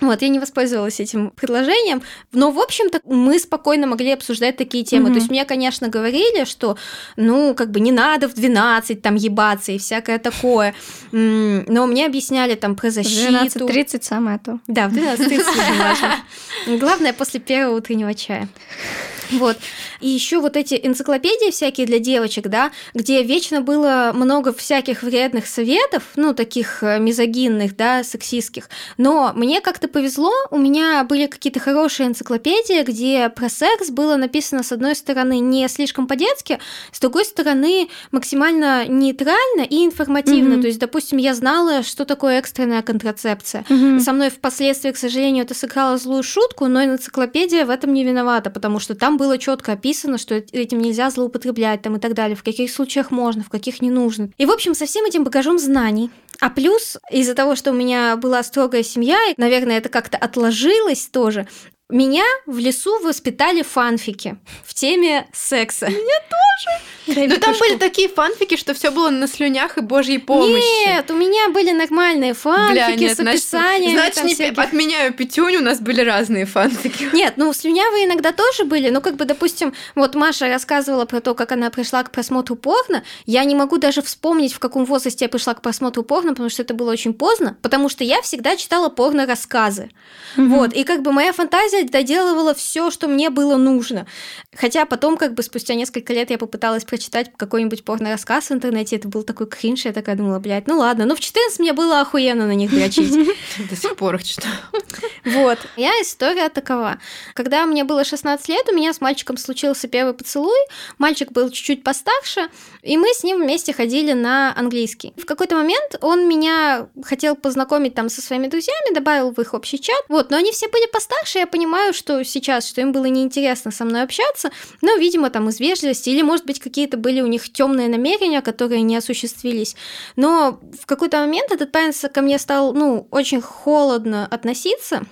Speaker 4: Вот, я не воспользовалась этим предложением, но, в общем-то, мы спокойно могли обсуждать такие темы.
Speaker 1: Мгм.
Speaker 4: То есть мне, конечно, говорили, что, ну, как бы не надо в 12 там ебаться и всякое такое, но мне объясняли там про
Speaker 1: В
Speaker 4: защиту.
Speaker 1: 12.30 самое то.
Speaker 4: Да, в 12.30 очень важно. Главное, после первого утреннего чая. Вот. И еще вот эти энциклопедии всякие для девочек, да, где вечно было много всяких вредных советов, ну, таких э, мизогинных, да, сексистских. Но мне как-то повезло, у меня были какие-то хорошие энциклопедии, где про секс было написано, с одной стороны, не слишком по-детски, с другой стороны, максимально нейтрально и информативно.
Speaker 1: Мгм.
Speaker 4: То есть, допустим, я знала, что такое экстренная контрацепция.
Speaker 1: Мгм.
Speaker 4: Со мной впоследствии, к сожалению, это сыграло злую шутку, но энциклопедия в этом не виновата, потому что там было четко описано, что эт- этим нельзя злоупотреблять там и так далее, в каких случаях можно, в каких не нужно. И, в общем, со всем этим багажом знаний. А плюс, из-за того, что у меня была строгая семья, и, наверное, это как-то отложилось тоже, меня в лесу воспитали фанфики в теме секса. Меня
Speaker 2: Но там были такие фанфики, что все было на слюнях и божьей помощи.
Speaker 4: Нет, у меня были нормальные фанфики
Speaker 2: Бля, нет,
Speaker 4: с
Speaker 2: значит,
Speaker 4: описаниями.
Speaker 2: значит, не
Speaker 4: всяких.
Speaker 2: отменяю пятюнь, у нас были разные фанфики.
Speaker 4: Нет, ну слюнявые иногда тоже были, но как бы, допустим, вот Маша рассказывала про то, как она пришла к просмотру порно, я не могу даже вспомнить, в каком возрасте я пришла к просмотру порно, потому что это было очень поздно, потому что я всегда читала порно-рассказы. Вот, и как бы моя фантазия доделывала все, что мне было нужно. Хотя потом, как бы спустя несколько лет я попыталась прочитать какой-нибудь порно-рассказ в интернете, это был такой кринж, я такая думала, блядь, ну ладно, ну в 14 мне было охуенно на них дрочить.
Speaker 2: До сих пор их читаю.
Speaker 4: Вот. Я история такова. Когда мне было 16 лет, у меня с мальчиком случился первый поцелуй. Мальчик был чуть-чуть постарше, и мы с ним вместе ходили на английский. В какой-то момент он меня хотел познакомить там со своими друзьями, добавил в их общий чат. Вот, но они все были постарше, я понимаю, что сейчас, что им было неинтересно со мной общаться, но, видимо, там из вежливости, или, может быть, какие-то были у них темные намерения, которые не осуществились. Но в какой-то момент этот парень ко мне стал, ну, очень холодно относиться.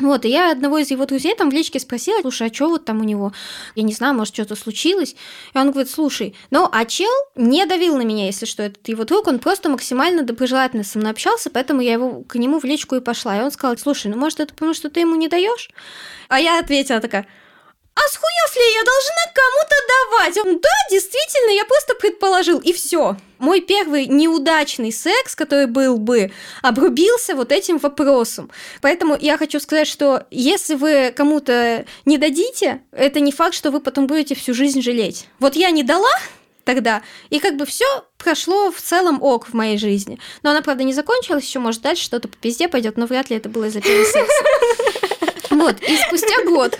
Speaker 4: Вот, и я одного из его друзей там в личке спросила, слушай, а что вот там у него? Я не знаю, может, что-то случилось? И он говорит, слушай, ну, а чел не давил на меня, если что, этот его друг, он просто максимально доброжелательно со мной общался, поэтому я его, к нему в личку и пошла. И он сказал, слушай, ну, может, это потому, что ты ему не даешь? А я ответила такая, а схуев ли я должна кому-то давать? Да, действительно, я просто предположил, и все. Мой первый неудачный секс, который был бы, обрубился вот этим вопросом. Поэтому я хочу сказать, что если вы кому-то не дадите, это не факт, что вы потом будете всю жизнь жалеть. Вот я не дала, тогда. И как бы все прошло в целом ок в моей жизни. Но она, правда, не закончилась, еще может дальше что-то по пизде пойдет, но вряд ли это было из-за первого секса. Вот, и спустя год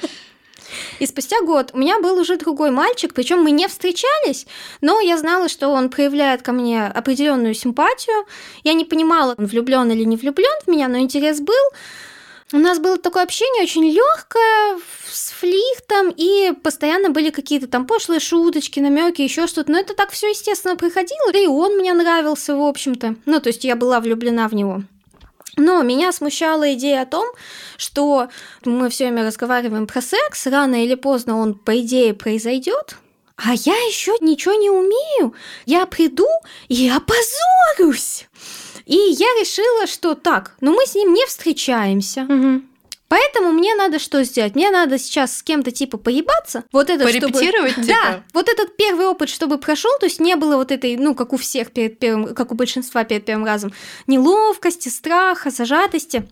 Speaker 4: и спустя год у меня был уже другой мальчик, причем мы не встречались, но я знала, что он проявляет ко мне определенную симпатию. Я не понимала, он влюблен или не влюблен в меня, но интерес был. У нас было такое общение очень легкое, с флиртом, и постоянно были какие-то там пошлые шуточки, намеки, еще что-то. Но это так все естественно проходило. Да и он мне нравился, в общем-то. Ну, то есть я была влюблена в него. Но меня смущала идея о том, что мы все время разговариваем про секс, рано или поздно он, по идее, произойдет. а я еще ничего не умею. Я приду и опозорюсь. И я решила, что так, ну мы с ним не встречаемся.
Speaker 1: Угу.
Speaker 4: Поэтому мне надо что сделать? Мне надо сейчас с кем-то типа поебаться. Вот это
Speaker 2: Порепетировать,
Speaker 4: чтобы...
Speaker 2: типа?
Speaker 4: Да, вот этот первый опыт, чтобы прошел, то есть не было вот этой, ну, как у всех перед первым, как у большинства перед первым разом, неловкости, страха, зажатости.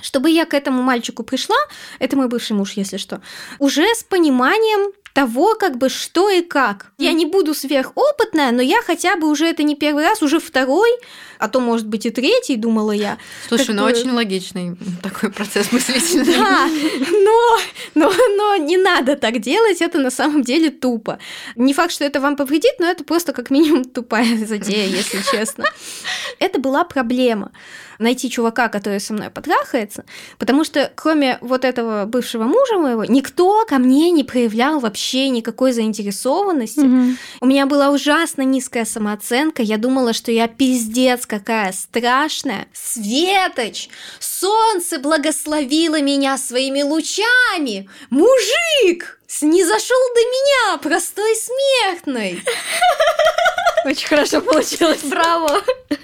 Speaker 4: Чтобы я к этому мальчику пришла, это мой бывший муж, если что, уже с пониманием того, как бы что и как. Я не буду сверхопытная, но я хотя бы уже это не первый раз, уже второй, а то, может быть, и третий, думала я.
Speaker 2: Слушай,
Speaker 4: Как
Speaker 2: ну
Speaker 4: бы-
Speaker 2: очень логичный такой процесс мыслительный.
Speaker 4: Да, но, но, но не надо так делать, это на самом деле тупо. Не факт, что это вам повредит, но это просто как минимум тупая затея, если честно. Это была проблема найти чувака, который со мной потрахается, потому что кроме вот этого бывшего мужа моего, никто ко мне не проявлял вообще никакой заинтересованности. У меня была ужасно низкая самооценка. Я думала, что я пиздец какая страшная. Светоч, солнце благословило меня своими лучами. Мужик снизошел до меня, простой смертной.
Speaker 1: Очень хорошо получилось, браво.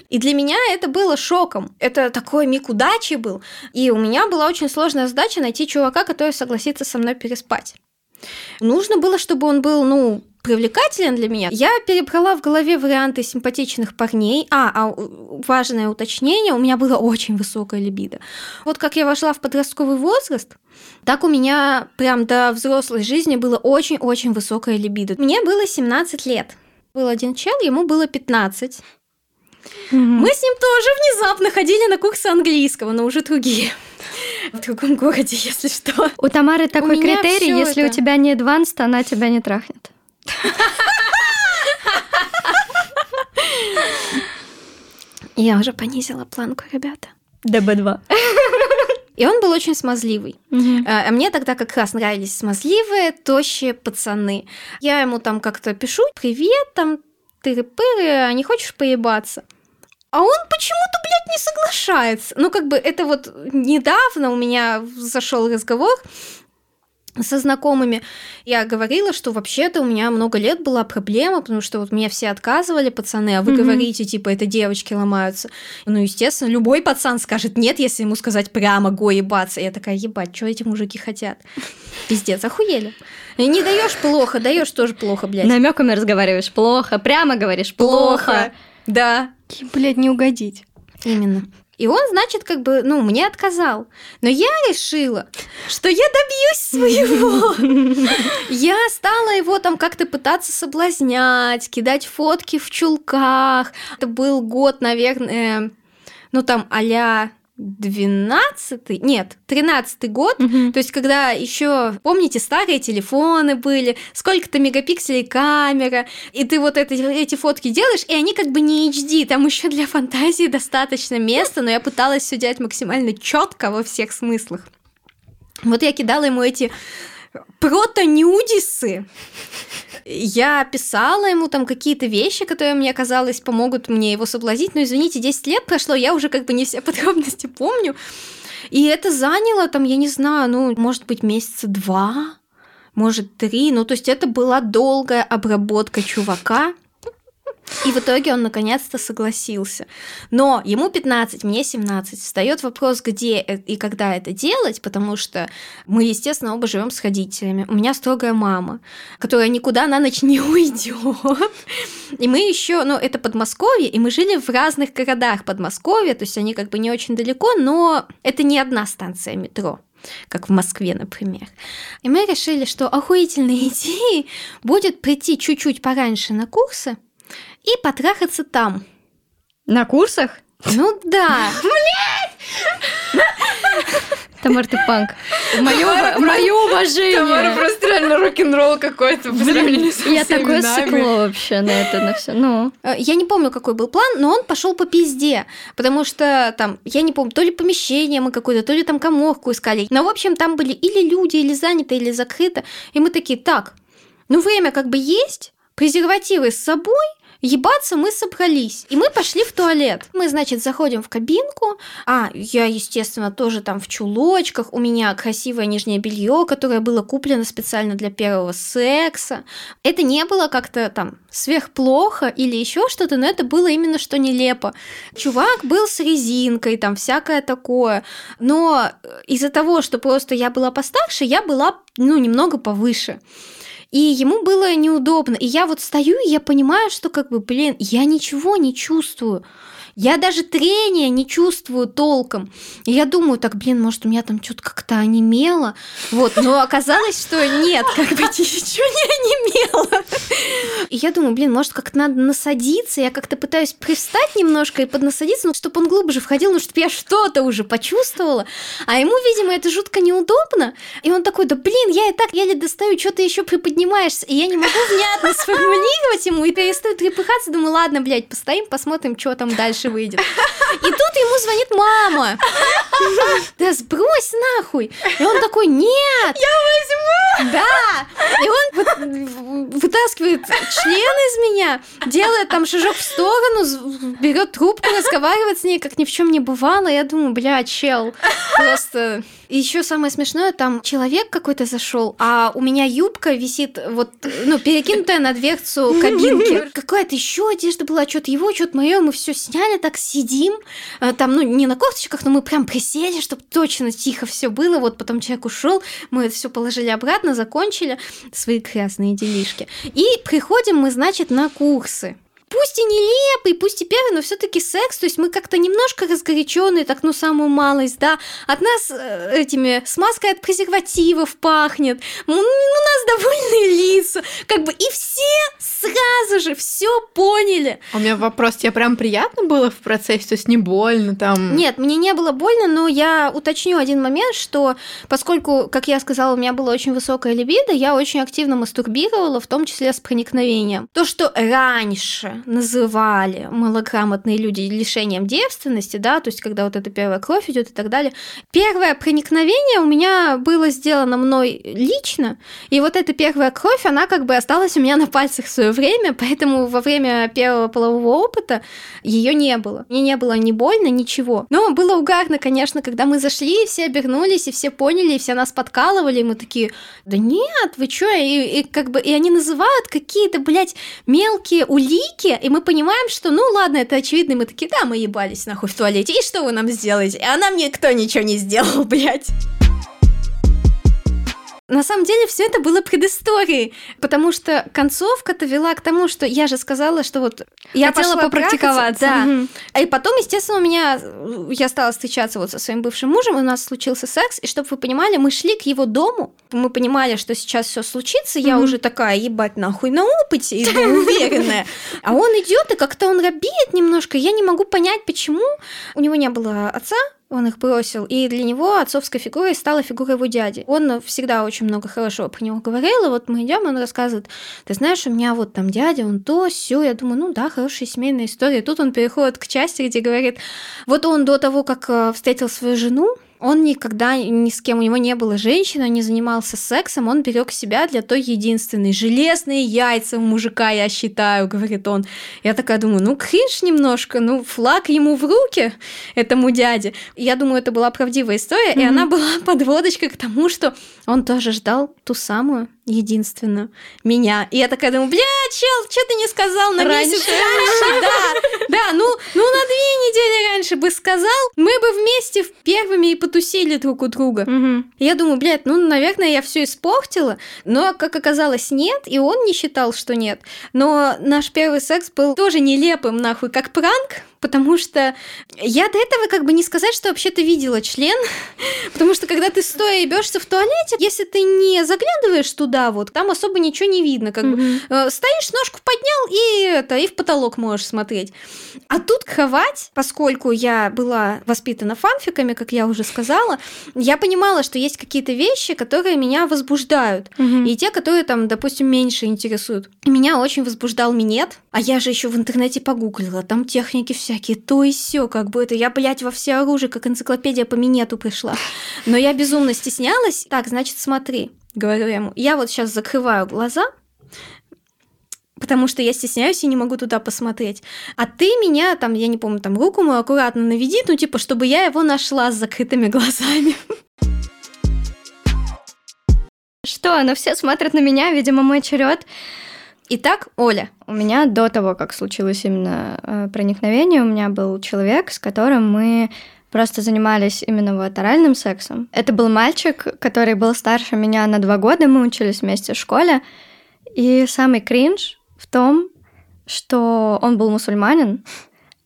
Speaker 4: И для меня это было шоком. Это такой миг удачи был. И у меня была очень сложная задача найти чувака, который согласится со мной переспать. Нужно было, чтобы он был, ну, привлекателен для меня. Я перебрала в голове варианты симпатичных парней. А, а важное уточнение, у меня было очень высокая либидо. Вот как я вошла в подростковый возраст, так у меня прям до взрослой жизни было очень-очень высокая либидо. Мне было 17 лет. Был один чел, ему было 15. Мы с ним тоже внезапно ходили на курсы английского, но уже другие. В другом городе, если что.
Speaker 1: У Тамары такой
Speaker 4: меня
Speaker 1: критерий, если у
Speaker 4: это.
Speaker 1: тебя не advanced, она тебя не трахнет.
Speaker 4: Я уже понизила планку, ребята.
Speaker 1: ДБ2.
Speaker 4: И он был очень смазливый. А а мне тогда как раз нравились смазливые, тощие пацаны. Я ему там как-то пишу, привет, там, тыры-пыры, а не хочешь поебаться? А он почему-то, блядь, не соглашается. Ну, как бы это вот недавно у меня зашел разговор со знакомыми. Я говорила, что вообще-то у меня много лет была проблема, потому что вот мне все отказывали, пацаны, а вы
Speaker 1: Мгм.
Speaker 4: говорите, типа, это девочки ломаются. Ну, естественно, любой пацан скажет нет, если ему сказать прямо го ебаться. Я такая, ебать, что эти мужики хотят? Пиздец, охуели. Не даешь плохо, даешь тоже плохо, блядь.
Speaker 1: Намеками разговариваешь плохо, прямо говоришь плохо.
Speaker 4: Да,
Speaker 5: Блядь, не угодить.
Speaker 4: именно. И он, значит, как бы, ну, мне отказал. Но я решила, что я добьюсь своего. Я стала его там как-то пытаться соблазнять, кидать фотки в чулках. Это был год, наверное, ну там а-ля 12 нет, 13 год,
Speaker 1: Мгм.
Speaker 4: то есть, когда еще, помните, старые телефоны были, сколько-то мегапикселей камера, и ты вот эти, эти фотки делаешь, и они как бы не HD, там еще для фантазии достаточно места, но я пыталась все делать максимально четко во всех смыслах. Вот я кидала ему эти прото-нюдисы. Я писала ему там какие-то вещи, которые мне казалось помогут мне его соблазнить. Но извините, 10 лет прошло, я уже как бы не все подробности помню. И это заняло там, я не знаю, ну, может быть, месяца два, может, три. Ну, то есть это была долгая обработка чувака. И в итоге он наконец-то согласился. Но ему 15, мне 17. Встает вопрос, где э- и когда это делать, потому что мы, естественно, оба живем с родителями. У меня строгая мама, которая никуда на ночь не уйдет. И мы еще, ну, это Подмосковье, и мы жили в разных городах Подмосковья, то есть они как бы не очень далеко, но это не одна станция метро как в Москве, например. И мы решили, что охуительной идеей будет прийти чуть-чуть пораньше на курсы и потрахаться там.
Speaker 1: На курсах?
Speaker 4: Ну да.
Speaker 1: Тамар, ты панк. Мое уважение.
Speaker 2: Тамара просто реально рок-н-ролл какой-то
Speaker 1: Я такое сыкло вообще на это, на все. Ну,
Speaker 4: Э, Я не помню, какой был план, но он пошел по пизде, потому что там, я не помню, то ли помещение мы какое-то, то ли там коморку искали. Но, в общем, там были или люди, или заняты, или закрыто. И мы такие, так, ну время как бы есть, презервативы с собой, ебаться мы собрались. И мы пошли в туалет. Мы, значит, заходим в кабинку. А, я, естественно, тоже там в чулочках. У меня красивое нижнее белье, которое было куплено специально для первого секса. Это не было как-то там сверхплохо или еще что-то, но это было именно что нелепо. Чувак был с резинкой, там всякое такое. Но из-за того, что просто я была постарше, я была, ну, немного повыше. И ему было неудобно. И я вот стою, и я понимаю, что как бы, блин, я ничего не чувствую. Я даже трения не чувствую толком. И я думаю, так, блин, может, у меня там что-то как-то онемело. Вот, но оказалось, что нет, как бы ничего не онемело. И я думаю, блин, может, как-то надо насадиться. Я как-то пытаюсь привстать немножко и поднасадиться, ну, чтобы он глубже входил, ну, чтобы я что-то уже почувствовала. А ему, видимо, это жутко неудобно. И он такой, да блин, я и так еле достаю, что ты еще приподнимаешься. И я не могу внятно сформулировать ему и перестаю трепыхаться. Думаю, ладно, блядь, постоим, посмотрим, что там дальше выйдет. И тут ему звонит мама. Да сбрось нахуй. И он такой, нет.
Speaker 2: Я
Speaker 4: возьму. Да. И он вытаскивает член из меня, делает там шажок в сторону, берет трубку, разговаривает с ней, как ни в чем не бывало. Я думаю, бля, чел, просто и еще самое смешное, там человек какой-то зашел, а у меня юбка висит вот, ну, перекинутая на дверцу кабинки. Какая-то еще одежда была, что-то его, что-то мое, мы все сняли, так сидим. А, там, ну, не на корточках, но мы прям присели, чтобы точно тихо все было. Вот потом человек ушел, мы это все положили обратно, закончили свои красные делишки. И приходим мы, значит, на курсы пусть и нелепый, пусть и первый, но все-таки секс, то есть мы как-то немножко разгоряченные, так ну самую малость, да, от нас э, этими смазкой от презервативов пахнет, у нас довольные лица, как бы и все сразу же все поняли.
Speaker 2: У меня вопрос, тебе прям приятно было в процессе, то есть не больно там?
Speaker 4: Нет, мне не было больно, но я уточню один момент, что поскольку, как я сказала, у меня было очень высокая либидо, я очень активно мастурбировала, в том числе с проникновением. То, что раньше называли малограмотные люди лишением девственности, да, то есть когда вот эта первая кровь идет и так далее. Первое проникновение у меня было сделано мной лично, и вот эта первая кровь, она как бы осталась у меня на пальцах в свое время, поэтому во время первого полового опыта ее не было. Мне не было ни больно, ничего. Но было угарно, конечно, когда мы зашли, все обернулись, и все поняли, и все нас подкалывали, и мы такие, да нет, вы чё? И, и как бы, и они называют какие-то, блядь, мелкие улики, и мы понимаем, что, ну ладно, это очевидно, и мы такие, да, мы ебались нахуй в туалете, и что вы нам сделаете? А нам никто ничего не сделал, блядь. На самом деле все это было предысторией, потому что концовка-то вела к тому, что я же сказала, что вот я
Speaker 5: хотела попрактиковаться.
Speaker 4: Да. Угу. И потом, естественно, у меня я стала встречаться вот со своим бывшим мужем, и у нас случился секс, и чтобы вы понимали, мы шли к его дому, мы понимали, что сейчас все случится, я угу. уже такая, ебать, нахуй на опыте, и уверенная. А он идет, и как-то он робеет немножко, я не могу понять, почему. У него не было отца, он их бросил, и для него отцовской фигурой стала фигура его дяди. Он всегда очень много хорошего про него говорил, и вот мы идем, он рассказывает, ты знаешь, у меня вот там дядя, он то, все, я думаю, ну да, хорошая семейная история. Тут он переходит к части, где говорит, вот он до того, как э, встретил свою жену, он никогда ни с кем, у него не было женщины, он не занимался сексом, он берег себя для той единственной. Железные яйца у мужика, я считаю, говорит он. Я такая думаю, ну кринж немножко, ну флаг ему в руки, этому дяде. Я думаю, это была правдивая история, mm-hmm. и она была подводочкой к тому, что он тоже ждал ту самую единственную меня. И я такая думаю, бля, чел, что ты не сказал на раньше. месяц раньше? Да, да, ну, ну на две недели раньше бы сказал, мы бы вместе первыми и потусили друг у друга. Угу. Я думаю, блядь, ну, наверное, я все испортила, но, как оказалось, нет, и он не считал, что нет. Но наш первый секс был тоже нелепым, нахуй, как пранк, потому что я до этого как бы не сказать, что вообще-то видела член, потому что когда ты стоя ебешься в туалете, если ты не заглядываешь туда, вот там особо ничего не видно, как mm-hmm. бы э, стоишь, ножку поднял и это и в потолок можешь смотреть. А тут кровать, поскольку я была воспитана фанфиками, как я уже сказала, я понимала, что есть какие-то вещи, которые меня возбуждают, mm-hmm. и те, которые там, допустим, меньше интересуют. Меня очень возбуждал минет, а я же еще в интернете погуглила, там техники все всякие то и все, как бы это я, блядь, во все оружие, как энциклопедия по минету пришла. Но я безумно стеснялась. Так, значит, смотри, говорю ему, я вот сейчас закрываю глаза, потому что я стесняюсь и не могу туда посмотреть. А ты меня, там, я не помню, там, руку мою аккуратно наведи, ну, типа, чтобы я его нашла с закрытыми глазами.
Speaker 1: Что, ну все смотрят на меня, видимо, мой черед.
Speaker 4: Итак, Оля.
Speaker 1: У меня до того, как случилось именно э, проникновение, у меня был человек, с которым мы просто занимались именно вот оральным сексом. Это был мальчик, который был старше меня на два года, мы учились вместе в школе. И самый кринж в том, что он был мусульманин,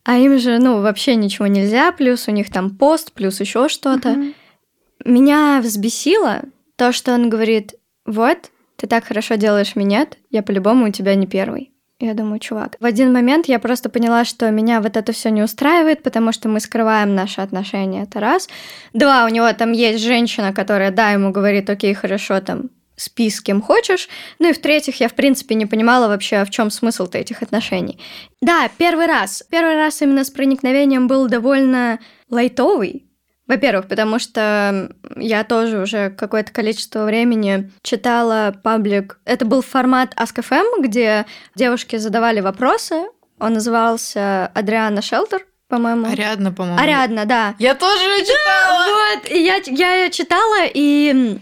Speaker 1: а им же, ну, вообще ничего нельзя, плюс у них там пост, плюс еще что-то. Mm-hmm. Меня взбесило то, что он говорит, вот, ты так хорошо делаешь минет, я по-любому у тебя не первый. Я думаю, чувак. В один момент я просто поняла, что меня вот это все не устраивает, потому что мы скрываем наши отношения. Это раз. Два, у него там есть женщина, которая, да, ему говорит, окей, хорошо, там, спи с кем хочешь. Ну и в-третьих, я, в принципе, не понимала вообще, в чем смысл-то этих отношений. Да, первый раз. Первый раз именно с проникновением был довольно лайтовый. Во-первых, потому что я тоже уже какое-то количество времени читала паблик. Это был формат Ask.fm, где девушки задавали вопросы. Он назывался Адриана Шелтер, по-моему.
Speaker 2: Ариадна, по-моему.
Speaker 1: Ариадна, да.
Speaker 2: Я тоже ее читала.
Speaker 1: вот, и я, я ее читала, и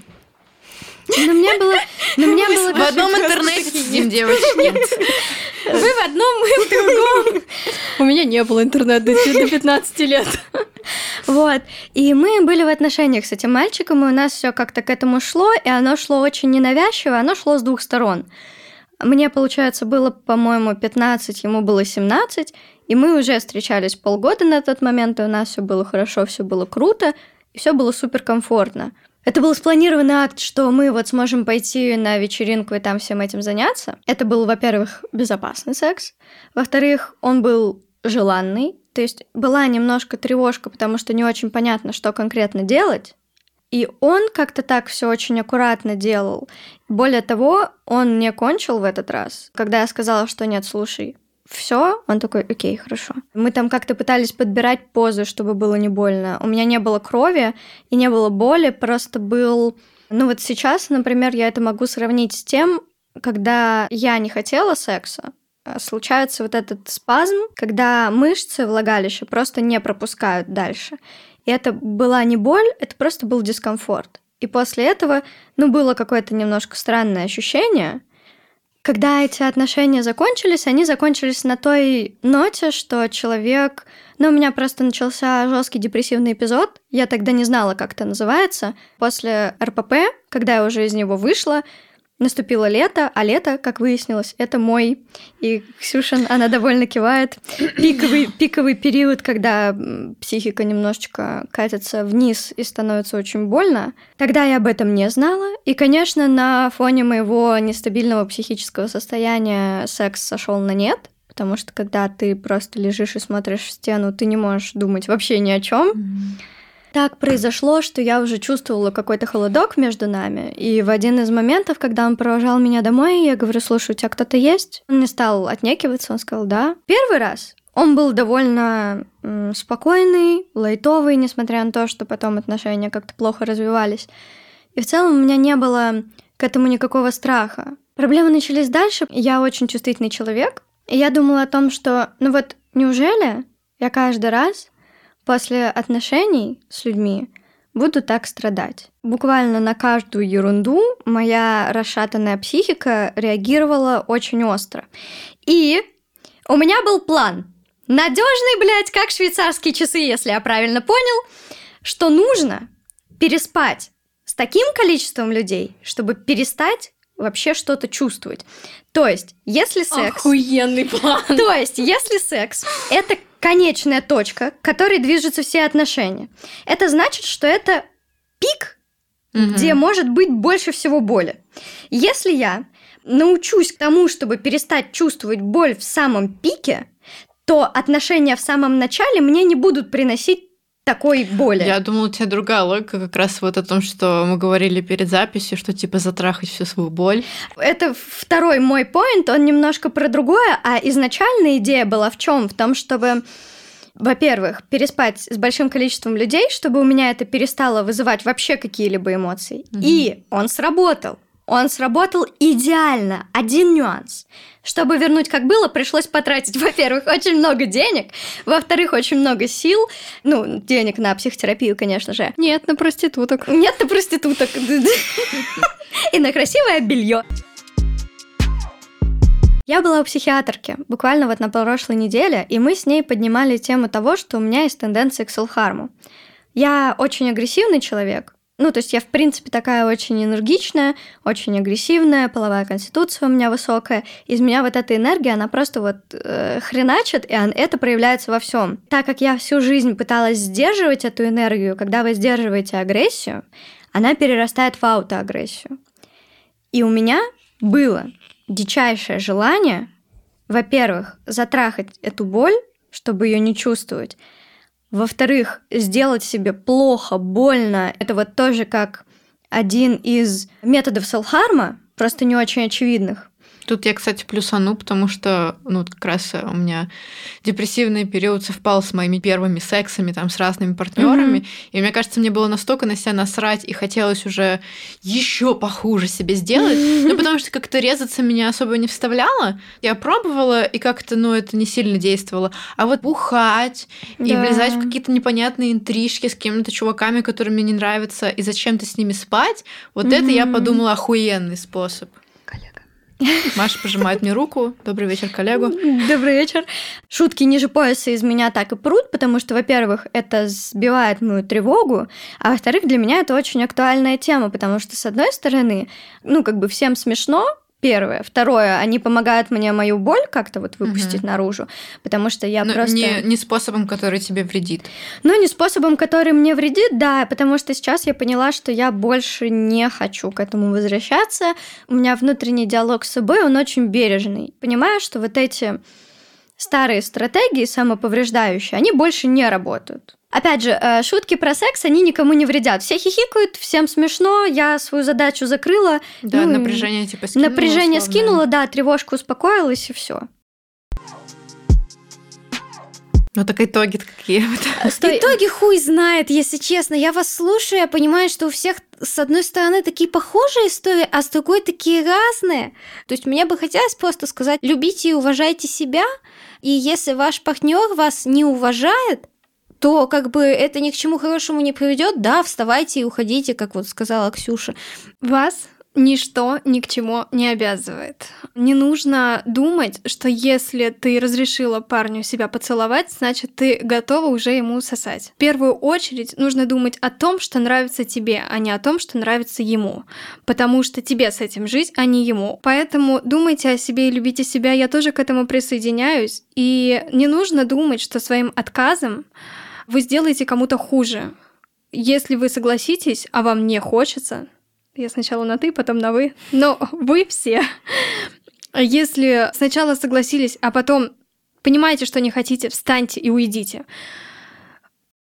Speaker 1: но мне было... Но мне было
Speaker 2: в одном интернете сидим, девочки. Нет.
Speaker 4: Вы в одном, мы в другом.
Speaker 5: У меня не было интернета до 15 лет.
Speaker 1: Вот. И мы были в отношениях с этим мальчиком, и у нас все как-то к этому шло, и оно шло очень ненавязчиво, оно шло с двух сторон. Мне, получается, было, по-моему, 15, ему было 17, и мы уже встречались полгода на тот момент, и у нас все было хорошо, все было круто, и все было супер комфортно. Это был спланированный акт, что мы вот сможем пойти на вечеринку и там всем этим заняться. Это был, во-первых, безопасный секс. Во-вторых, он был желанный. То есть была немножко тревожка, потому что не очень понятно, что конкретно делать. И он как-то так все очень аккуратно делал. Более того, он не кончил в этот раз. Когда я сказала, что нет, слушай, все, он такой, окей, хорошо. Мы там как-то пытались подбирать позы, чтобы было не больно. У меня не было крови и не было боли, просто был... Ну вот сейчас, например, я это могу сравнить с тем, когда я не хотела секса, а случается вот этот спазм, когда мышцы влагалища просто не пропускают дальше. И это была не боль, это просто был дискомфорт. И после этого, ну, было какое-то немножко странное ощущение, когда эти отношения закончились, они закончились на той ноте, что человек... Ну, у меня просто начался жесткий депрессивный эпизод. Я тогда не знала, как это называется. После РПП, когда я уже из него вышла, Наступило лето, а лето, как выяснилось, это мой. И Ксюшин, она довольно кивает. Пиковый, пиковый период, когда психика немножечко катится вниз и становится очень больно. Тогда я об этом не знала. И, конечно, на фоне моего нестабильного психического состояния секс сошел на нет. Потому что когда ты просто лежишь и смотришь в стену, ты не можешь думать вообще ни о чем. Mm-hmm. Так произошло, что я уже чувствовала какой-то холодок между нами. И в один из моментов, когда он провожал меня домой, я говорю, слушай, у тебя кто-то есть? Он не стал отнекиваться, он сказал, да. Первый раз он был довольно спокойный, лайтовый, несмотря на то, что потом отношения как-то плохо развивались. И в целом у меня не было к этому никакого страха. Проблемы начались дальше. Я очень чувствительный человек. И я думала о том, что, ну вот, неужели я каждый раз после отношений с людьми буду так страдать. Буквально на каждую ерунду моя расшатанная психика реагировала очень остро. И у меня был план. Надежный, блядь, как швейцарские часы, если я правильно понял, что нужно переспать с таким количеством людей, чтобы перестать вообще что-то чувствовать. То есть, если секс...
Speaker 4: Охуенный план.
Speaker 1: То есть, если секс — это конечная точка, к которой движутся все отношения. Это значит, что это пик, угу. где может быть больше всего боли. Если я научусь к тому, чтобы перестать чувствовать боль в самом пике, то отношения в самом начале мне не будут приносить такой боли.
Speaker 2: Я думала, у тебя другая логика, как раз вот о том, что мы говорили перед записью, что типа затрахать всю свою боль.
Speaker 1: Это второй мой поинт, он немножко про другое, а изначальная идея была в чем? В том, чтобы во-первых, переспать с большим количеством людей, чтобы у меня это перестало вызывать вообще какие-либо эмоции. Угу. И он сработал. Он сработал идеально. Один нюанс. Чтобы вернуть как было, пришлось потратить, во-первых, очень много денег, во-вторых, очень много сил, ну, денег на психотерапию, конечно же.
Speaker 5: Нет, на проституток.
Speaker 1: Нет, на проституток. И на красивое белье. Я была у психиатрки буквально вот на прошлой неделе, и мы с ней поднимали тему того, что у меня есть тенденция к селфхарму. Я очень агрессивный человек, ну, то есть я, в принципе, такая очень энергичная, очень агрессивная, половая конституция у меня высокая. Из меня вот эта энергия, она просто вот э, хреначит, и это проявляется во всем. Так как я всю жизнь пыталась сдерживать эту энергию, когда вы сдерживаете агрессию, она перерастает в аутоагрессию. И у меня было дичайшее желание, во-первых, затрахать эту боль, чтобы ее не чувствовать, во-вторых, сделать себе плохо, больно, это вот тоже как один из методов селфхарма, просто не очень очевидных.
Speaker 2: Тут я, кстати, плюсану, потому что, ну, как раз у меня депрессивный период совпал с моими первыми сексами, там, с разными партнерами. Mm-hmm. И мне кажется, мне было настолько на себя насрать, и хотелось уже еще похуже себе сделать. Mm-hmm. Ну, потому что как-то резаться меня особо не вставляло. Я пробовала, и как-то, ну, это не сильно действовало. А вот бухать да. и влезать в какие-то непонятные интрижки с какими-то чуваками, которые мне не нравятся, и зачем-то с ними спать, вот mm-hmm. это я подумала охуенный способ. Маша пожимает мне руку. Добрый вечер, коллегу.
Speaker 1: Добрый вечер. Шутки ниже пояса из меня так и прут, потому что, во-первых, это сбивает мою тревогу, а во-вторых, для меня это очень актуальная тема, потому что, с одной стороны, ну, как бы всем смешно, Первое. Второе, они помогают мне мою боль как-то вот выпустить угу. наружу, потому что я
Speaker 2: Но
Speaker 1: просто...
Speaker 2: Не, не способом, который тебе вредит.
Speaker 1: Ну, не способом, который мне вредит, да, потому что сейчас я поняла, что я больше не хочу к этому возвращаться. У меня внутренний диалог с собой, он очень бережный. Понимаю, что вот эти старые стратегии самоповреждающие, они больше не работают. Опять же, э, шутки про секс, они никому не вредят. Все хихикают, всем смешно, я свою задачу закрыла.
Speaker 2: Да, ну, напряжение типа скинула.
Speaker 1: Напряжение условно. скинула, да, тревожка успокоилась, и все.
Speaker 2: Ну так итоги какие?
Speaker 4: Стой. Итоги хуй знает, если честно. Я вас слушаю, я понимаю, что у всех с одной стороны такие похожие истории, а с другой такие разные. То есть мне бы хотелось просто сказать, любите и уважайте себя, и если ваш партнер вас не уважает, то как бы это ни к чему хорошему не приведет, да, вставайте и уходите, как вот сказала Ксюша.
Speaker 5: Вас ничто ни к чему не обязывает. Не нужно думать, что если ты разрешила парню себя поцеловать, значит, ты готова уже ему сосать. В первую очередь нужно думать о том, что нравится тебе, а не о том, что нравится ему. Потому что тебе с этим жить, а не ему. Поэтому думайте о себе и любите себя. Я тоже к этому присоединяюсь. И не нужно думать, что своим отказом вы сделаете кому-то хуже. Если вы согласитесь, а вам не хочется, я сначала на ты, потом на вы, но вы все. Если сначала согласились, а потом понимаете, что не хотите, встаньте и уйдите.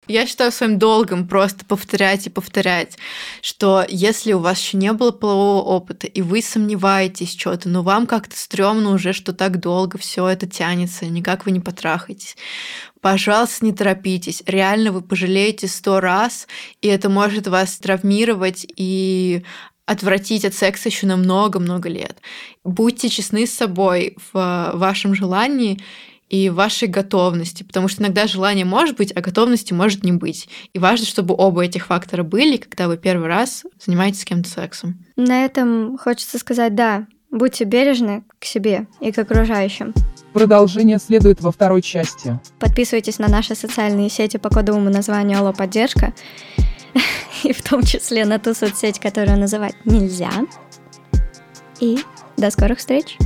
Speaker 2: Я считаю своим долгом просто повторять и повторять, что если у вас еще не было полового опыта, и вы сомневаетесь что-то, но вам как-то стрёмно уже, что так долго все это тянется, никак вы не потрахаетесь, пожалуйста, не торопитесь. Реально вы пожалеете сто раз, и это может вас травмировать и отвратить от секса еще на много-много лет. Будьте честны с собой в вашем желании и вашей готовности, потому что иногда желание может быть, а готовности может не быть. И важно, чтобы оба этих фактора были, когда вы первый раз занимаетесь с кем-то сексом.
Speaker 1: На этом хочется сказать «да». Будьте бережны к себе и к окружающим.
Speaker 6: Продолжение следует во второй части.
Speaker 1: Подписывайтесь на наши социальные сети по кодовому названию «Алло, поддержка», и в том числе на ту соцсеть, которую называть нельзя. И до скорых встреч!